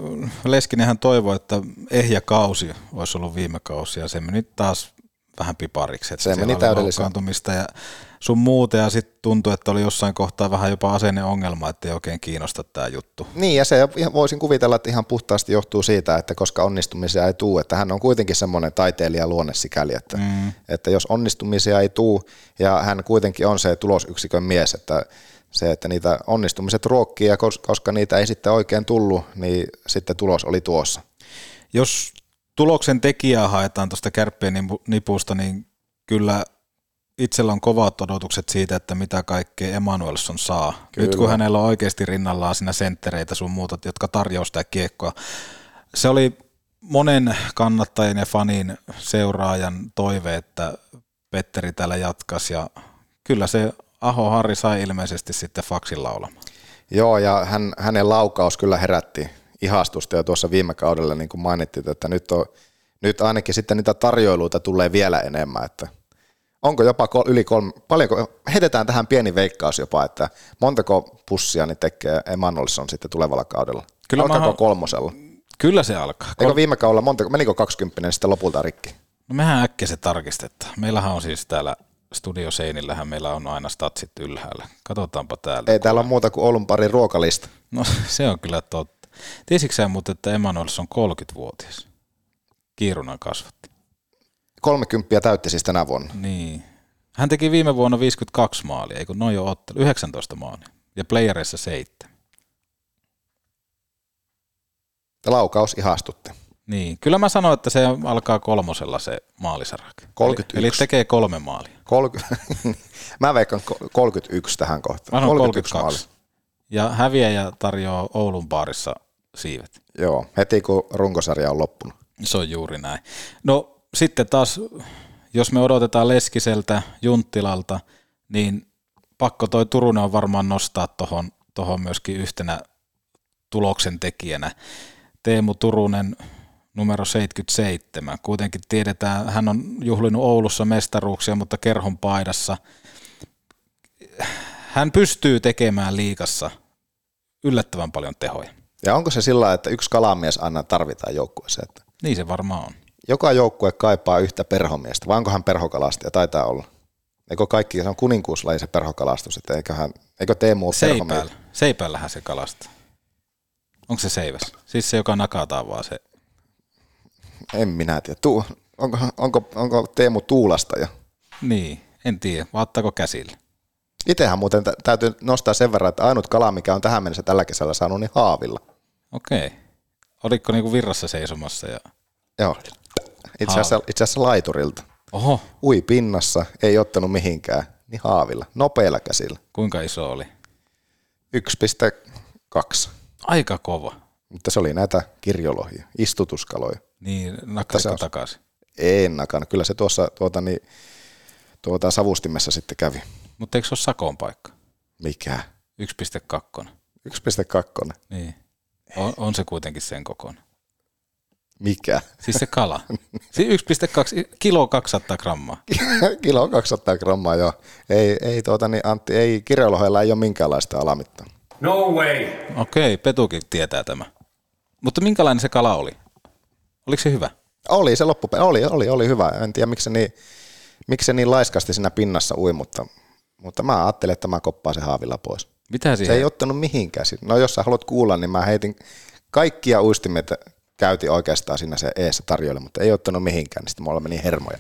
Leskinenhän toivoi, että ehjä kausi olisi ollut viime kausi, ja se meni taas vähän pipariksi. Että se meni täydellisen. ja sun muuta, ja sitten tuntui, että oli jossain kohtaa vähän jopa asenneongelma, että ei oikein kiinnosta tämä juttu. Niin, ja se voisin kuvitella, että ihan puhtaasti johtuu siitä, että koska onnistumisia ei tule, että hän on kuitenkin semmoinen taiteilija luonne sikäli, että, mm. että jos onnistumisia ei tule, ja hän kuitenkin on se tulosyksikön mies, että se, että niitä onnistumiset ruokkii ja koska niitä ei sitten oikein tullut, niin sitten tulos oli tuossa. Jos tuloksen tekijää haetaan tuosta kärppien nipusta, niin kyllä itsellä on kovat odotukset siitä, että mitä kaikkea Emanuelson saa. Kyllä. Nyt kun hänellä on oikeasti rinnallaan siinä senttereitä sun muuta, jotka tarjoaa sitä kiekkoa. Se oli monen kannattajien ja fanin seuraajan toive, että Petteri täällä jatkaisi ja kyllä se Aho Harri sai ilmeisesti sitten faksin laulamaan. Joo, ja hän, hänen laukaus kyllä herätti ihastusta jo tuossa viime kaudella, niin kuin mainittiin, että nyt, on, nyt ainakin sitten niitä tarjoiluita tulee vielä enemmän, että onko jopa yli kolme, paljonko, heitetään tähän pieni veikkaus jopa, että montako pussia niin tekee Emanuelson sitten tulevalla kaudella? Kyllä Alkaako maha... kolmosella? Kyllä se alkaa. Eikö viime kaudella, montako, menikö 20 sitten lopulta rikki? No mehän äkkiä se tarkistetaan. Meillähän on siis täällä studioseinillähän meillä on aina statsit ylhäällä. Katsotaanpa täällä. Ei täällä ole muuta kuin Oulun parin ruokalista. No se on kyllä totta. Tiesitkö sä muuten, että Emanuels on 30-vuotias? Kiirunan kasvatti. 30 täytti siis tänä vuonna. Niin. Hän teki viime vuonna 52 maalia, eikö noin jo ottelu, 19 maalia. Ja playereissa 7. Laukaus ihastutti. Niin, kyllä mä sanoin, että se alkaa kolmosella se maalisarake. 31. Eli, eli tekee kolme maalia. 30, mä veikkaan 31 tähän kohtaan. Mä 31 32. Maali. Ja häviäjä tarjoaa Oulun baarissa siivet. Joo, heti kun runkosarja on loppunut. Se on juuri näin. No sitten taas, jos me odotetaan Leskiseltä, Junttilalta, niin pakko toi Turunen on varmaan nostaa tuohon tohon myöskin yhtenä tuloksen tekijänä. Teemu Turunen numero 77. Kuitenkin tiedetään, hän on juhlinut Oulussa mestaruuksia, mutta kerhon paidassa. Hän pystyy tekemään liikassa yllättävän paljon tehoja. Ja onko se sillä että yksi kalamies aina tarvitaan joukkueeseen? Niin se varmaan on. Joka joukkue kaipaa yhtä perhomiestä, vai onko hän perhokalastaja? Taitaa olla. Eikö kaikki, se on kuninkuuslaji se perhokalastus, että eiköhän, eikö Teemu ole Seipäällä. Seipäällähän se kalastaa. Onko se seiväs? Siis se, joka nakataan vaan se En minä tiedä. Tu, onko, onko, onko Teemu Tuulasta jo? Niin, en tiedä. Vaattaako käsille? Itsehän muuten tä- täytyy nostaa sen verran, että ainut kala, mikä on tähän mennessä tällä kesällä saanut, niin haavilla. Okei. Oliko niinku virrassa seisomassa? Ja... Joo. Itse asiassa, itse asiassa laiturilta. Oho. Ui pinnassa, ei ottanut mihinkään, niin haavilla, nopeilla käsillä. Kuinka iso oli? 1,2. Aika kova. Mutta se oli näitä kirjolohia, istutuskaloja. Niin, nakkaisiko takaisin? En nakannut. Kyllä se tuossa tuota, niin, tuota, savustimessa sitten kävi. Mutta eikö se ole sakon paikka? Mikä? 1,2. 1,2. Niin. On, on se kuitenkin sen kokoinen. Mikä? Siis se kala. Siis 1,2, kilo 200 grammaa. Kilo 200 grammaa, joo. Ei, ei, tuota, niin Antti, ei ei ole minkäänlaista alamittaa. No way! Okei, Petukin tietää tämä. Mutta minkälainen se kala oli? Oliko se hyvä? Oli se loppu, oli, oli, oli hyvä. En tiedä, miksi se niin, miksi se niin laiskasti siinä pinnassa ui, mutta, mutta mä ajattelin, että mä koppaan se haavilla pois. Mitä siihen? Se ei ottanut mihinkään. No jos sä haluat kuulla, niin mä heitin kaikkia uistimet käytiin oikeastaan siinä se eessä tarjoilla, mutta ei ottanut mihinkään, niin sitten mulla meni hermoja,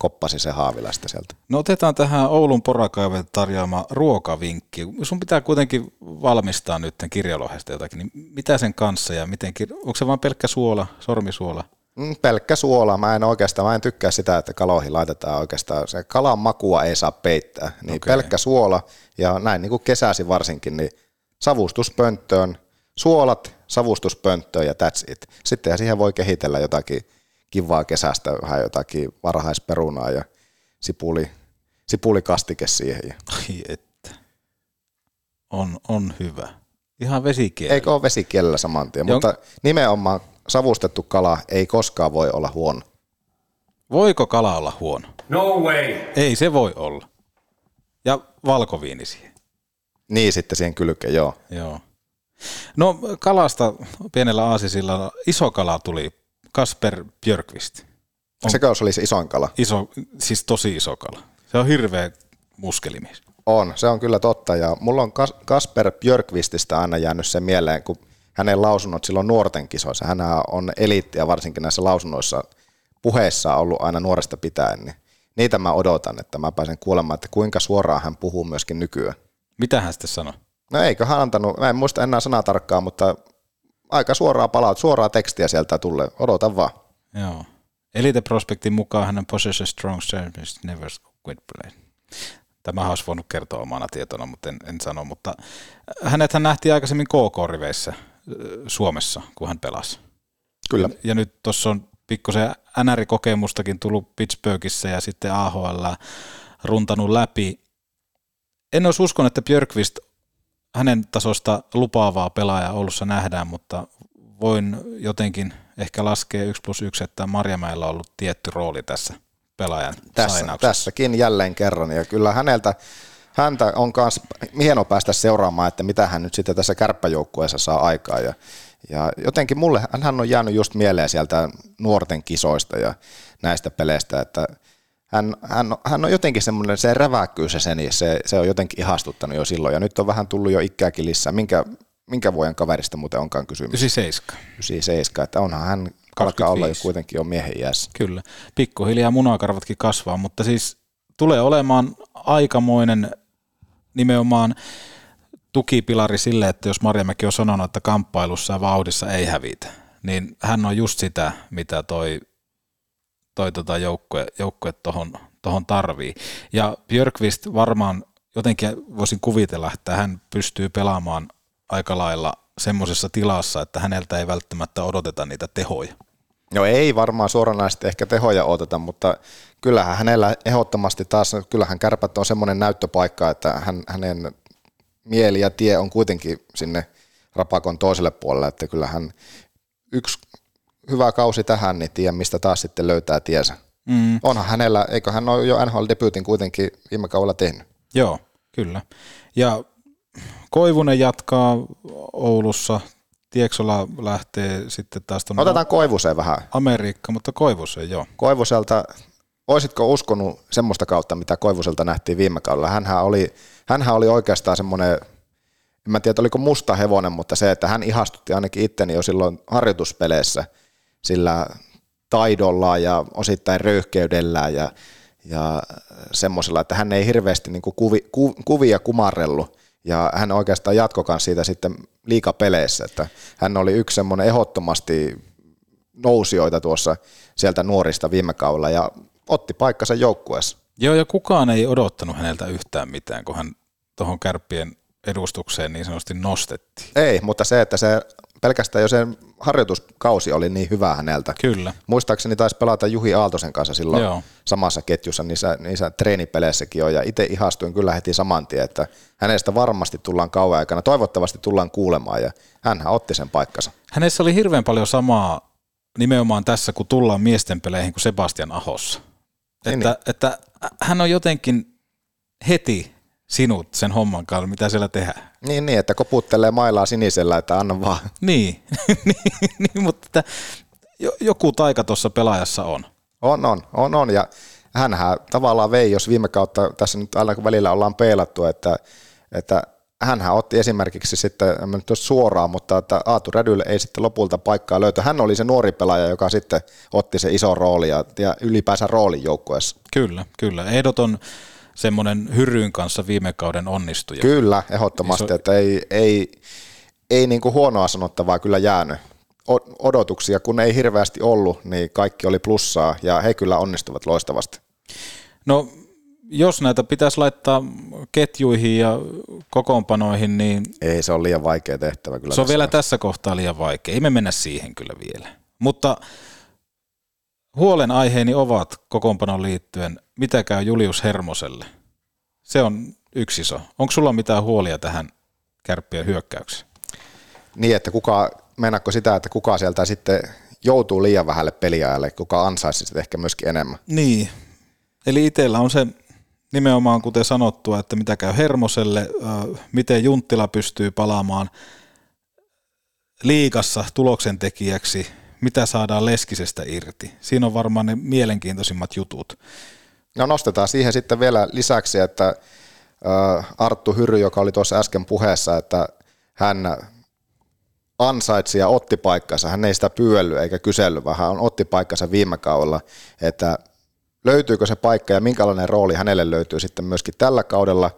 koppasi se haavila sitten sieltä. No otetaan tähän Oulun porakaiven tarjoama ruokavinkki. Sun pitää kuitenkin valmistaa nyt kirjalohesta jotakin, niin mitä sen kanssa ja miten, onko se vain pelkkä suola, sormisuola? Mm, pelkkä suola. Mä en oikeastaan, mä en tykkää sitä, että kaloihin laitetaan oikeastaan, se kalan makua ei saa peittää. Niin okay. pelkkä suola ja näin niin kuin kesäsi varsinkin, niin savustuspönttöön, suolat, savustuspönttöön ja that's it. Sitten siihen voi kehitellä jotakin kivaa kesästä, vähän jotakin varhaisperunaa ja sipuli, sipulikastike siihen. Ai että. On, on hyvä. Ihan vesikielellä. Eikö ole vesikielellä saman tien, Jon... mutta nimenomaan savustettu kala ei koskaan voi olla huono. Voiko kala olla huono? No way! Ei se voi olla. Ja valkoviini siihen. Niin sitten siihen kylkeen, joo. Joo. No kalasta pienellä aasisilla iso kala tuli, Kasper Björkvist. On, Sekö oli se isoin kala? Iso, siis tosi iso kala. Se on hirveä muskelimies. On, se on kyllä totta. Ja mulla on Kasper Björkvististä aina jäänyt se mieleen, kun hänen lausunnot silloin nuorten kisoissa. Hän on eliittiä varsinkin näissä lausunnoissa puheissa ollut aina nuoresta pitäen. Niin niitä mä odotan, että mä pääsen kuulemaan, että kuinka suoraan hän puhuu myöskin nykyään. Mitä hän sitten sanoi? No eikö hän antanut, mä en muista enää sanaa tarkkaan, mutta aika suoraa palaut, suoraa tekstiä sieltä tulee. Odota vaan. Joo. Elite Prospektin mukaan hänen possession strong service never quit play. Tämä olisi voinut kertoa omana tietona, mutta en, en sano. Mutta hänet hän nähtiin aikaisemmin KK-riveissä Suomessa, kun hän pelasi. Kyllä. Ja nyt tuossa on pikkusen NR-kokemustakin tullut Pittsburghissa ja sitten AHL runtanut läpi. En olisi uskonut, että Björkvist hänen tasosta lupaavaa pelaajaa Oulussa nähdään, mutta voin jotenkin ehkä laskea 1 plus 1, että Marjamäellä on ollut tietty rooli tässä pelaajan tässä, Tässäkin jälleen kerran, ja kyllä häneltä, häntä on myös hieno päästä seuraamaan, että mitä hän nyt sitten tässä kärppäjoukkueessa saa aikaa, ja, ja jotenkin mulle, hän on jäänyt just mieleen sieltä nuorten kisoista ja näistä peleistä, että hän, hän, hän on jotenkin semmoinen, se räväkkyys se, niin se, se on jotenkin ihastuttanut jo silloin, ja nyt on vähän tullut jo ikääkin lisää. Minkä, minkä vuoden kaverista muuten onkaan kysymys? 97. 97, että onhan hän alkaa olla jo kuitenkin jo miehen iässä. Kyllä, pikkuhiljaa munakarvatkin kasvaa, mutta siis tulee olemaan aikamoinen nimenomaan tukipilari sille, että jos Marjamäki on sanonut, että kamppailussa ja vauhdissa ei hävitä, niin hän on just sitä, mitä toi toi tota joukkue, joukkue tohon, tohon tarvii. Ja Björkvist varmaan jotenkin voisin kuvitella, että hän pystyy pelaamaan aika lailla semmoisessa tilassa, että häneltä ei välttämättä odoteta niitä tehoja. No ei varmaan suoranaisesti ehkä tehoja odoteta, mutta kyllähän hänellä ehdottomasti taas, kyllähän kärpät on semmoinen näyttöpaikka, että hän, hänen mieli ja tie on kuitenkin sinne rapakon toiselle puolelle, että kyllähän yksi hyvä kausi tähän, niin tiedä mistä taas sitten löytää tiesä. Mm. Onhan hänellä, eikö hän ole jo NHL-debyytin kuitenkin viime kaudella tehnyt? Joo, kyllä. Ja Koivunen jatkaa Oulussa, Tieksola lähtee sitten taas tuonne... Otetaan Koivuseen vähän. Amerikka, mutta Koivuseen, joo. Koivuselta, olisitko uskonut semmoista kautta, mitä Koivuselta nähtiin viime kaudella? Hänhän oli, hänhän oli oikeastaan semmoinen, en mä tiedä, oliko musta hevonen, mutta se, että hän ihastutti ainakin itteni jo silloin harjoituspeleissä – sillä taidollaan ja osittain röyhkeydellään ja, ja semmoisella, että hän ei hirveästi niin kuin kuvi, ku, kuvia kumarrellut ja hän oikeastaan jatkokan siitä sitten liikapeleissä, että hän oli yksi semmoinen ehdottomasti nousijoita tuossa sieltä nuorista viime kaudella ja otti paikkansa joukkueessa. Joo, ja kukaan ei odottanut häneltä yhtään mitään, kun hän tuohon kärppien edustukseen niin sanotusti nostettiin. Ei, mutta se, että se pelkästään jo sen harjoituskausi oli niin hyvä häneltä. Kyllä. Muistaakseni taisi pelata Juhi Aaltosen kanssa silloin Joo. samassa ketjussa niissä, niissä treenipeleissäkin jo, ja itse ihastuin kyllä heti saman tien, että hänestä varmasti tullaan kauan aikana, toivottavasti tullaan kuulemaan, ja hän otti sen paikkansa. Hänessä oli hirveän paljon samaa nimenomaan tässä, kun tullaan miesten peleihin kuin Sebastian Ahossa. Niin, että, niin. että hän on jotenkin heti sinut sen homman kanssa, mitä siellä tehdään. Niin, niin että koputtelee mailaa sinisellä, että anna vaan. Niin, niin, niin mutta että joku taika tuossa pelaajassa on. On, on, on, on. Ja hänhän tavallaan vei, jos viime kautta tässä nyt aina kun välillä ollaan peilattu, että, että hänhän otti esimerkiksi sitten, en nyt suoraan, mutta että Aatu Rädylle ei sitten lopulta paikkaa löytä. Hän oli se nuori pelaaja, joka sitten otti se iso rooli ja, ja ylipäänsä roolin joukkueessa. Kyllä, kyllä. Ehdoton semmoinen Hyryn kanssa viime kauden onnistuja. Kyllä, ehdottomasti, Iso... että ei, ei, ei niin kuin huonoa sanottavaa kyllä jäänyt. Odotuksia, kun ei hirveästi ollut, niin kaikki oli plussaa ja he kyllä onnistuvat loistavasti. No jos näitä pitäisi laittaa ketjuihin ja kokoonpanoihin, niin... Ei, se on liian vaikea tehtävä kyllä. Se on vielä tässä kohtaa liian vaikea. Ei me mennä siihen kyllä vielä. Mutta huolenaiheeni ovat kokoonpanon liittyen, mitä käy Julius Hermoselle? Se on yksi iso. Onko sulla mitään huolia tähän kärppien hyökkäykseen? Niin, että kuka, meinaatko sitä, että kuka sieltä sitten joutuu liian vähälle peliajalle, kuka ansaisi sitten ehkä myöskin enemmän? Niin, eli itsellä on se nimenomaan kuten sanottua, että mitä käy Hermoselle, miten Junttila pystyy palaamaan liikassa tuloksentekijäksi, mitä saadaan Leskisestä irti. Siinä on varmaan ne mielenkiintoisimmat jutut. No nostetaan siihen sitten vielä lisäksi, että Arttu Hyry, joka oli tuossa äsken puheessa, että hän ansaitsi ja otti paikkansa. Hän ei sitä pyölly eikä kysellyt, vaan hän otti paikkansa viime kaudella, että löytyykö se paikka ja minkälainen rooli hänelle löytyy sitten myöskin tällä kaudella.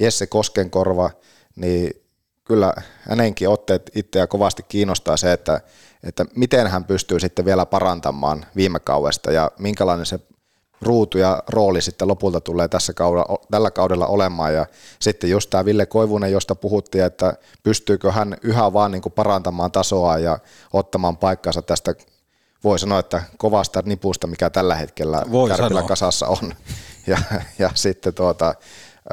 Jesse Koskenkorva, niin kyllä hänenkin otteet itseä kovasti kiinnostaa se, että, että miten hän pystyy sitten vielä parantamaan viime kaudesta ja minkälainen se ruutu ja rooli sitten lopulta tulee tässä kaudella, tällä kaudella olemaan. Ja sitten just tämä Ville Koivunen, josta puhuttiin, että pystyykö hän yhä vaan niin parantamaan tasoa ja ottamaan paikkansa tästä voi sanoa, että kovasta nipusta, mikä tällä hetkellä voi Kärpillä kasassa on. Ja, ja sitten tuota,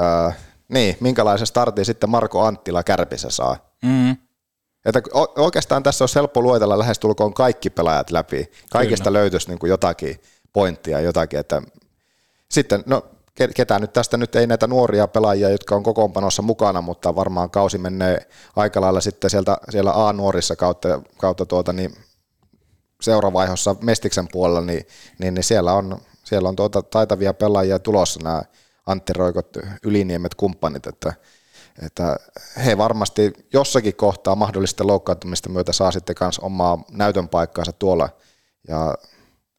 äh, niin, minkälaisen startin sitten Marko Anttila Kärpissä saa. Mm. Että oikeastaan tässä on helppo luetella lähestulkoon kaikki pelaajat läpi. Kaikista Kyllä. löytyisi niin kuin jotakin pointtia, jotakin, että sitten, no ketään nyt tästä nyt ei näitä nuoria pelaajia, jotka on kokoonpanossa mukana, mutta varmaan kausi menee aika lailla sitten sieltä, siellä A-nuorissa kautta, kautta tuota, niin seuravaihossa Mestiksen puolella, niin, niin, niin siellä on, siellä on tuota taitavia pelaajia tulossa nämä Antti Roikot, Yliniemet, kumppanit, että, että he varmasti jossakin kohtaa mahdollisten loukkaantumista myötä saa sitten myös omaa näytön paikkaansa tuolla ja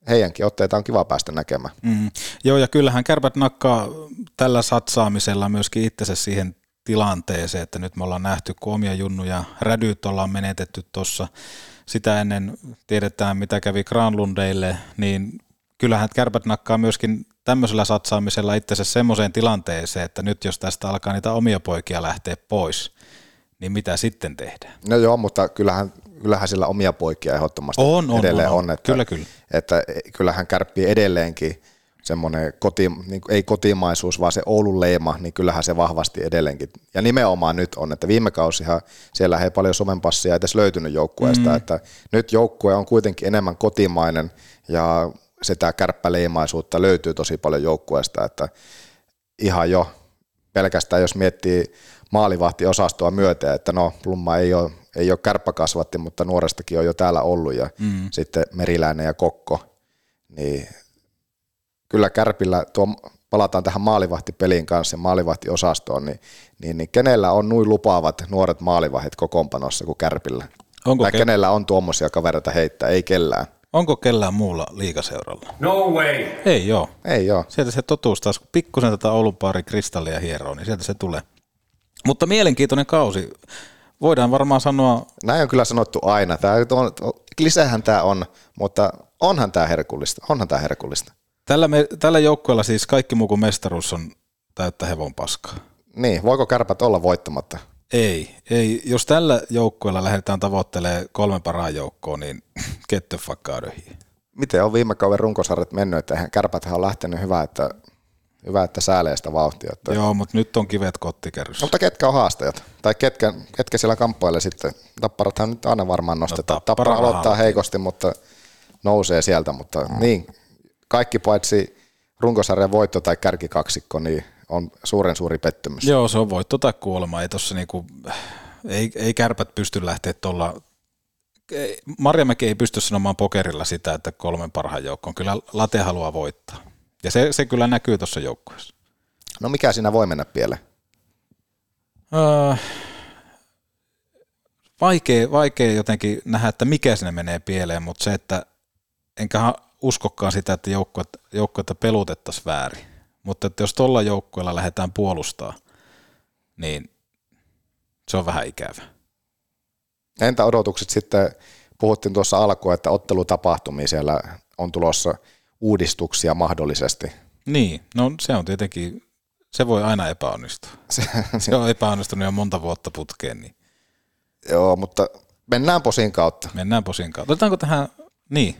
heidänkin otteita on kiva päästä näkemään. Mm. Joo, ja kyllähän kärpät nakkaa tällä satsaamisella myöskin itsensä siihen tilanteeseen, että nyt me ollaan nähty, kun omia junnuja rädyt ollaan menetetty tuossa sitä ennen tiedetään, mitä kävi Granlundeille, niin kyllähän kärpät nakkaa myöskin tämmöisellä satsaamisella itsensä semmoiseen tilanteeseen, että nyt jos tästä alkaa niitä omia poikia lähteä pois, niin mitä sitten tehdään? No joo, mutta kyllähän, kyllähän sillä omia poikia ehdottomasti on, on, edelleen on, on. on että, kyllä, kyllä. Että kyllähän kärppii edelleenkin semmoinen koti, niin ei kotimaisuus, vaan se Oulun leima, niin kyllähän se vahvasti edelleenkin. Ja nimenomaan nyt on, että viime kausihan siellä ei paljon somenpassia edes löytynyt joukkueesta, mm. että nyt joukkue on kuitenkin enemmän kotimainen ja sitä kärppäleimaisuutta löytyy tosi paljon joukkueesta, että ihan jo pelkästään jos miettii maalivahtiosastoa myöten, että no Plumma ei ole, ei ole kärppäkasvatti, mutta nuorestakin on jo täällä ollut ja mm. sitten Meriläinen ja Kokko, niin kyllä Kärpillä, tuo, palataan tähän maalivahtipeliin kanssa ja maalivahtiosastoon, niin, niin, niin kenellä on nuin lupaavat nuoret maalivahdit kokoonpanossa kuin Kärpillä? Onko tai ke- kenellä on tuommoisia kavereita heittää? Ei kellään. Onko kellään muulla liikaseuralla? No way! Ei joo. Ei joo. Sieltä se totuus taas, kun pikkusen tätä Oulun baari kristallia hieroo, niin sieltä se tulee. Mutta mielenkiintoinen kausi. Voidaan varmaan sanoa... Näin on kyllä sanottu aina. Tämä on, tämä on, mutta onhan tämä herkullista. Onhan tämä herkullista. Tällä, me, tällä joukkueella siis kaikki muu kuin mestaruus on täyttä hevon paskaa. Niin, voiko kärpät olla voittamatta? Ei, ei. Jos tällä joukkueella lähdetään tavoittelemaan kolmen parhaan joukkoon, niin get the fuck out of here. Miten on viime kauden runkosarjat mennyt, että eihän kärpäthän on lähtenyt hyvä, että, hyvä, että säälee sitä vauhtia. Että... Joo, mutta nyt on kivet kottikerryssä. No, mutta ketkä on haastajat? Tai ketkä, ketkä siellä kamppailee sitten? Tapparathan nyt aina varmaan nostetaan. No, tappara, tappara aloittaa heikosti, mutta nousee sieltä, mutta mm. niin, kaikki paitsi runkosarjan voitto tai kärkikaksikko, niin on suuren suuri pettymys. Joo, se on voitto tai kuolema. Ei, tossa niinku, ei, ei kärpät pysty lähteä tuolla Marjamäki ei pysty sanomaan pokerilla sitä, että kolmen parhaan joukkoon. Kyllä Late haluaa voittaa. Ja se, se kyllä näkyy tuossa joukkueessa. No mikä siinä voi mennä pieleen? Öö, vaikea, vaikea jotenkin nähdä, että mikä sinne menee pieleen, mutta se, että enkä uskokkaan sitä, että joukkuetta pelutettaisiin väärin. Mutta että jos tuolla joukkueella lähdetään puolustaa, niin se on vähän ikävä. Entä odotukset sitten, puhuttiin tuossa alkuun, että ottelutapahtumia siellä on tulossa uudistuksia mahdollisesti. Niin, no se on tietenkin, se voi aina epäonnistua. Se, se on epäonnistunut jo monta vuotta putkeen. Niin. Joo, mutta mennään posin kautta. Mennään posin kautta. Otetaanko tähän, niin,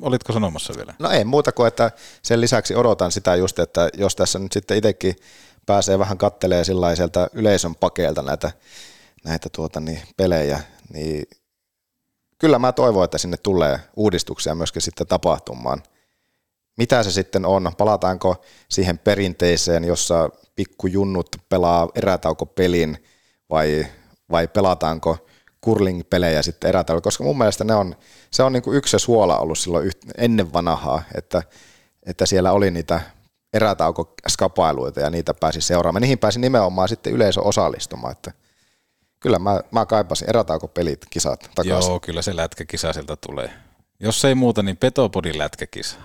olitko sanomassa vielä? No ei muuta kuin, että sen lisäksi odotan sitä just, että jos tässä nyt sitten itsekin pääsee vähän kattelee sieltä yleisön pakeelta näitä, näitä tuota, niin, pelejä, niin kyllä mä toivon, että sinne tulee uudistuksia myöskin sitten tapahtumaan. Mitä se sitten on? Palataanko siihen perinteiseen, jossa pikkujunnut pelaa erätaukopelin vai, vai pelataanko – curling-pelejä sitten erätauolla, koska mun mielestä ne on, se on niin kuin yksi suola ollut silloin yht, ennen vanhaa, että, että siellä oli niitä erätaukoskapailuita ja niitä pääsi seuraamaan. Niihin pääsi nimenomaan sitten yleisö osallistumaan, että kyllä mä, mä kaipasin erätaukopelit, kisat takaisin. Joo, kyllä se lätkäkisa sieltä tulee. Jos ei muuta, niin Petopodin lätkäkisa.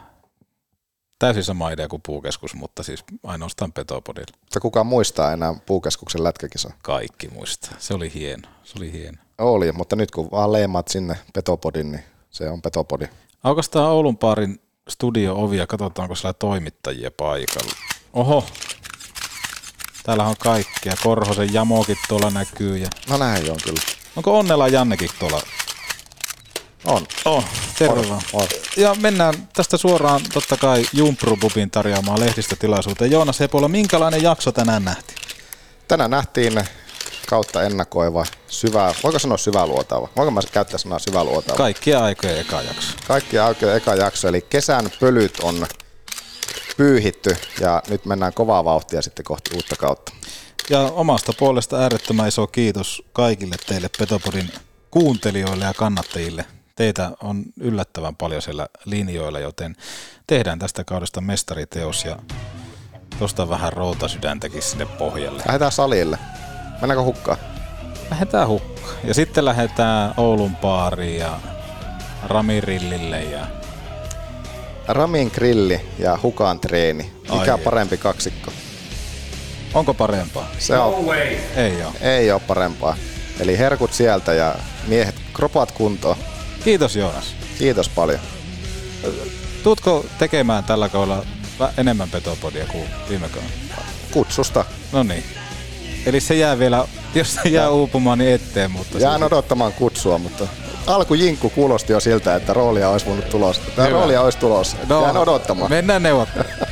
Täysin sama idea kuin puukeskus, mutta siis ainoastaan Petopodilla. Mutta kuka muistaa enää puukeskuksen lätkäkisa? Kaikki muistaa. Se oli hieno. Se oli hieno. Oli, mutta nyt kun vaan leimaat sinne Petopodin, niin se on Petopodi. Aukastaa Oulun paarin studio-ovi ja katsotaanko siellä toimittajia paikalla. Oho, täällä on kaikkea. Korhosen jamokit tuolla näkyy. Ja... No näin on kyllä. Onko Onnella Jannekin tuolla? On. On, terve on, on. Ja mennään tästä suoraan totta kai Jumprububin tarjoamaan lehdistötilaisuuteen. Joonas Hepola, minkälainen jakso tänään nähtiin? Tänään nähtiin kautta ennakoiva, syvä, voiko sanoa syvä luotava? Voinko mä käyttää sanaa syvä luotava? Kaikkia aikojen eka jakso. Kaikkia aikojen eka jakso, eli kesän pölyt on pyyhitty ja nyt mennään kovaa vauhtia sitten kohti uutta kautta. Ja omasta puolesta äärettömän iso kiitos kaikille teille Petopodin kuuntelijoille ja kannattajille. Teitä on yllättävän paljon siellä linjoilla, joten tehdään tästä kaudesta mestariteos ja tuosta vähän routasydäntäkin sinne pohjalle. Lähdetään salille. Mennäänkö hukkaan? Lähdetään hukkaan. Ja sitten lähdetään Oulun baariin ja Ramirillille ja... Ramin grilli ja Hukaan treeni. Mikä Ai parempi kaksikko? Onko parempaa? Se on. No way. Ei ole. Ei ole parempaa. Eli herkut sieltä ja miehet kropat kuntoon. Kiitos Joonas. Kiitos paljon. Tuutko tekemään tällä kaudella enemmän petopodia kuin viime kaudella? Kutsusta. No niin. Eli se jää vielä, jos se jää uupumaan, niin eteen. Mutta Jään siis... odottamaan kutsua, mutta alku Jinkku kuulosti jo siltä, että roolia olisi voinut tulossa. Tämä roolia olisi tulossa. No, Jään odottamaan. Mennään neuvottelemaan.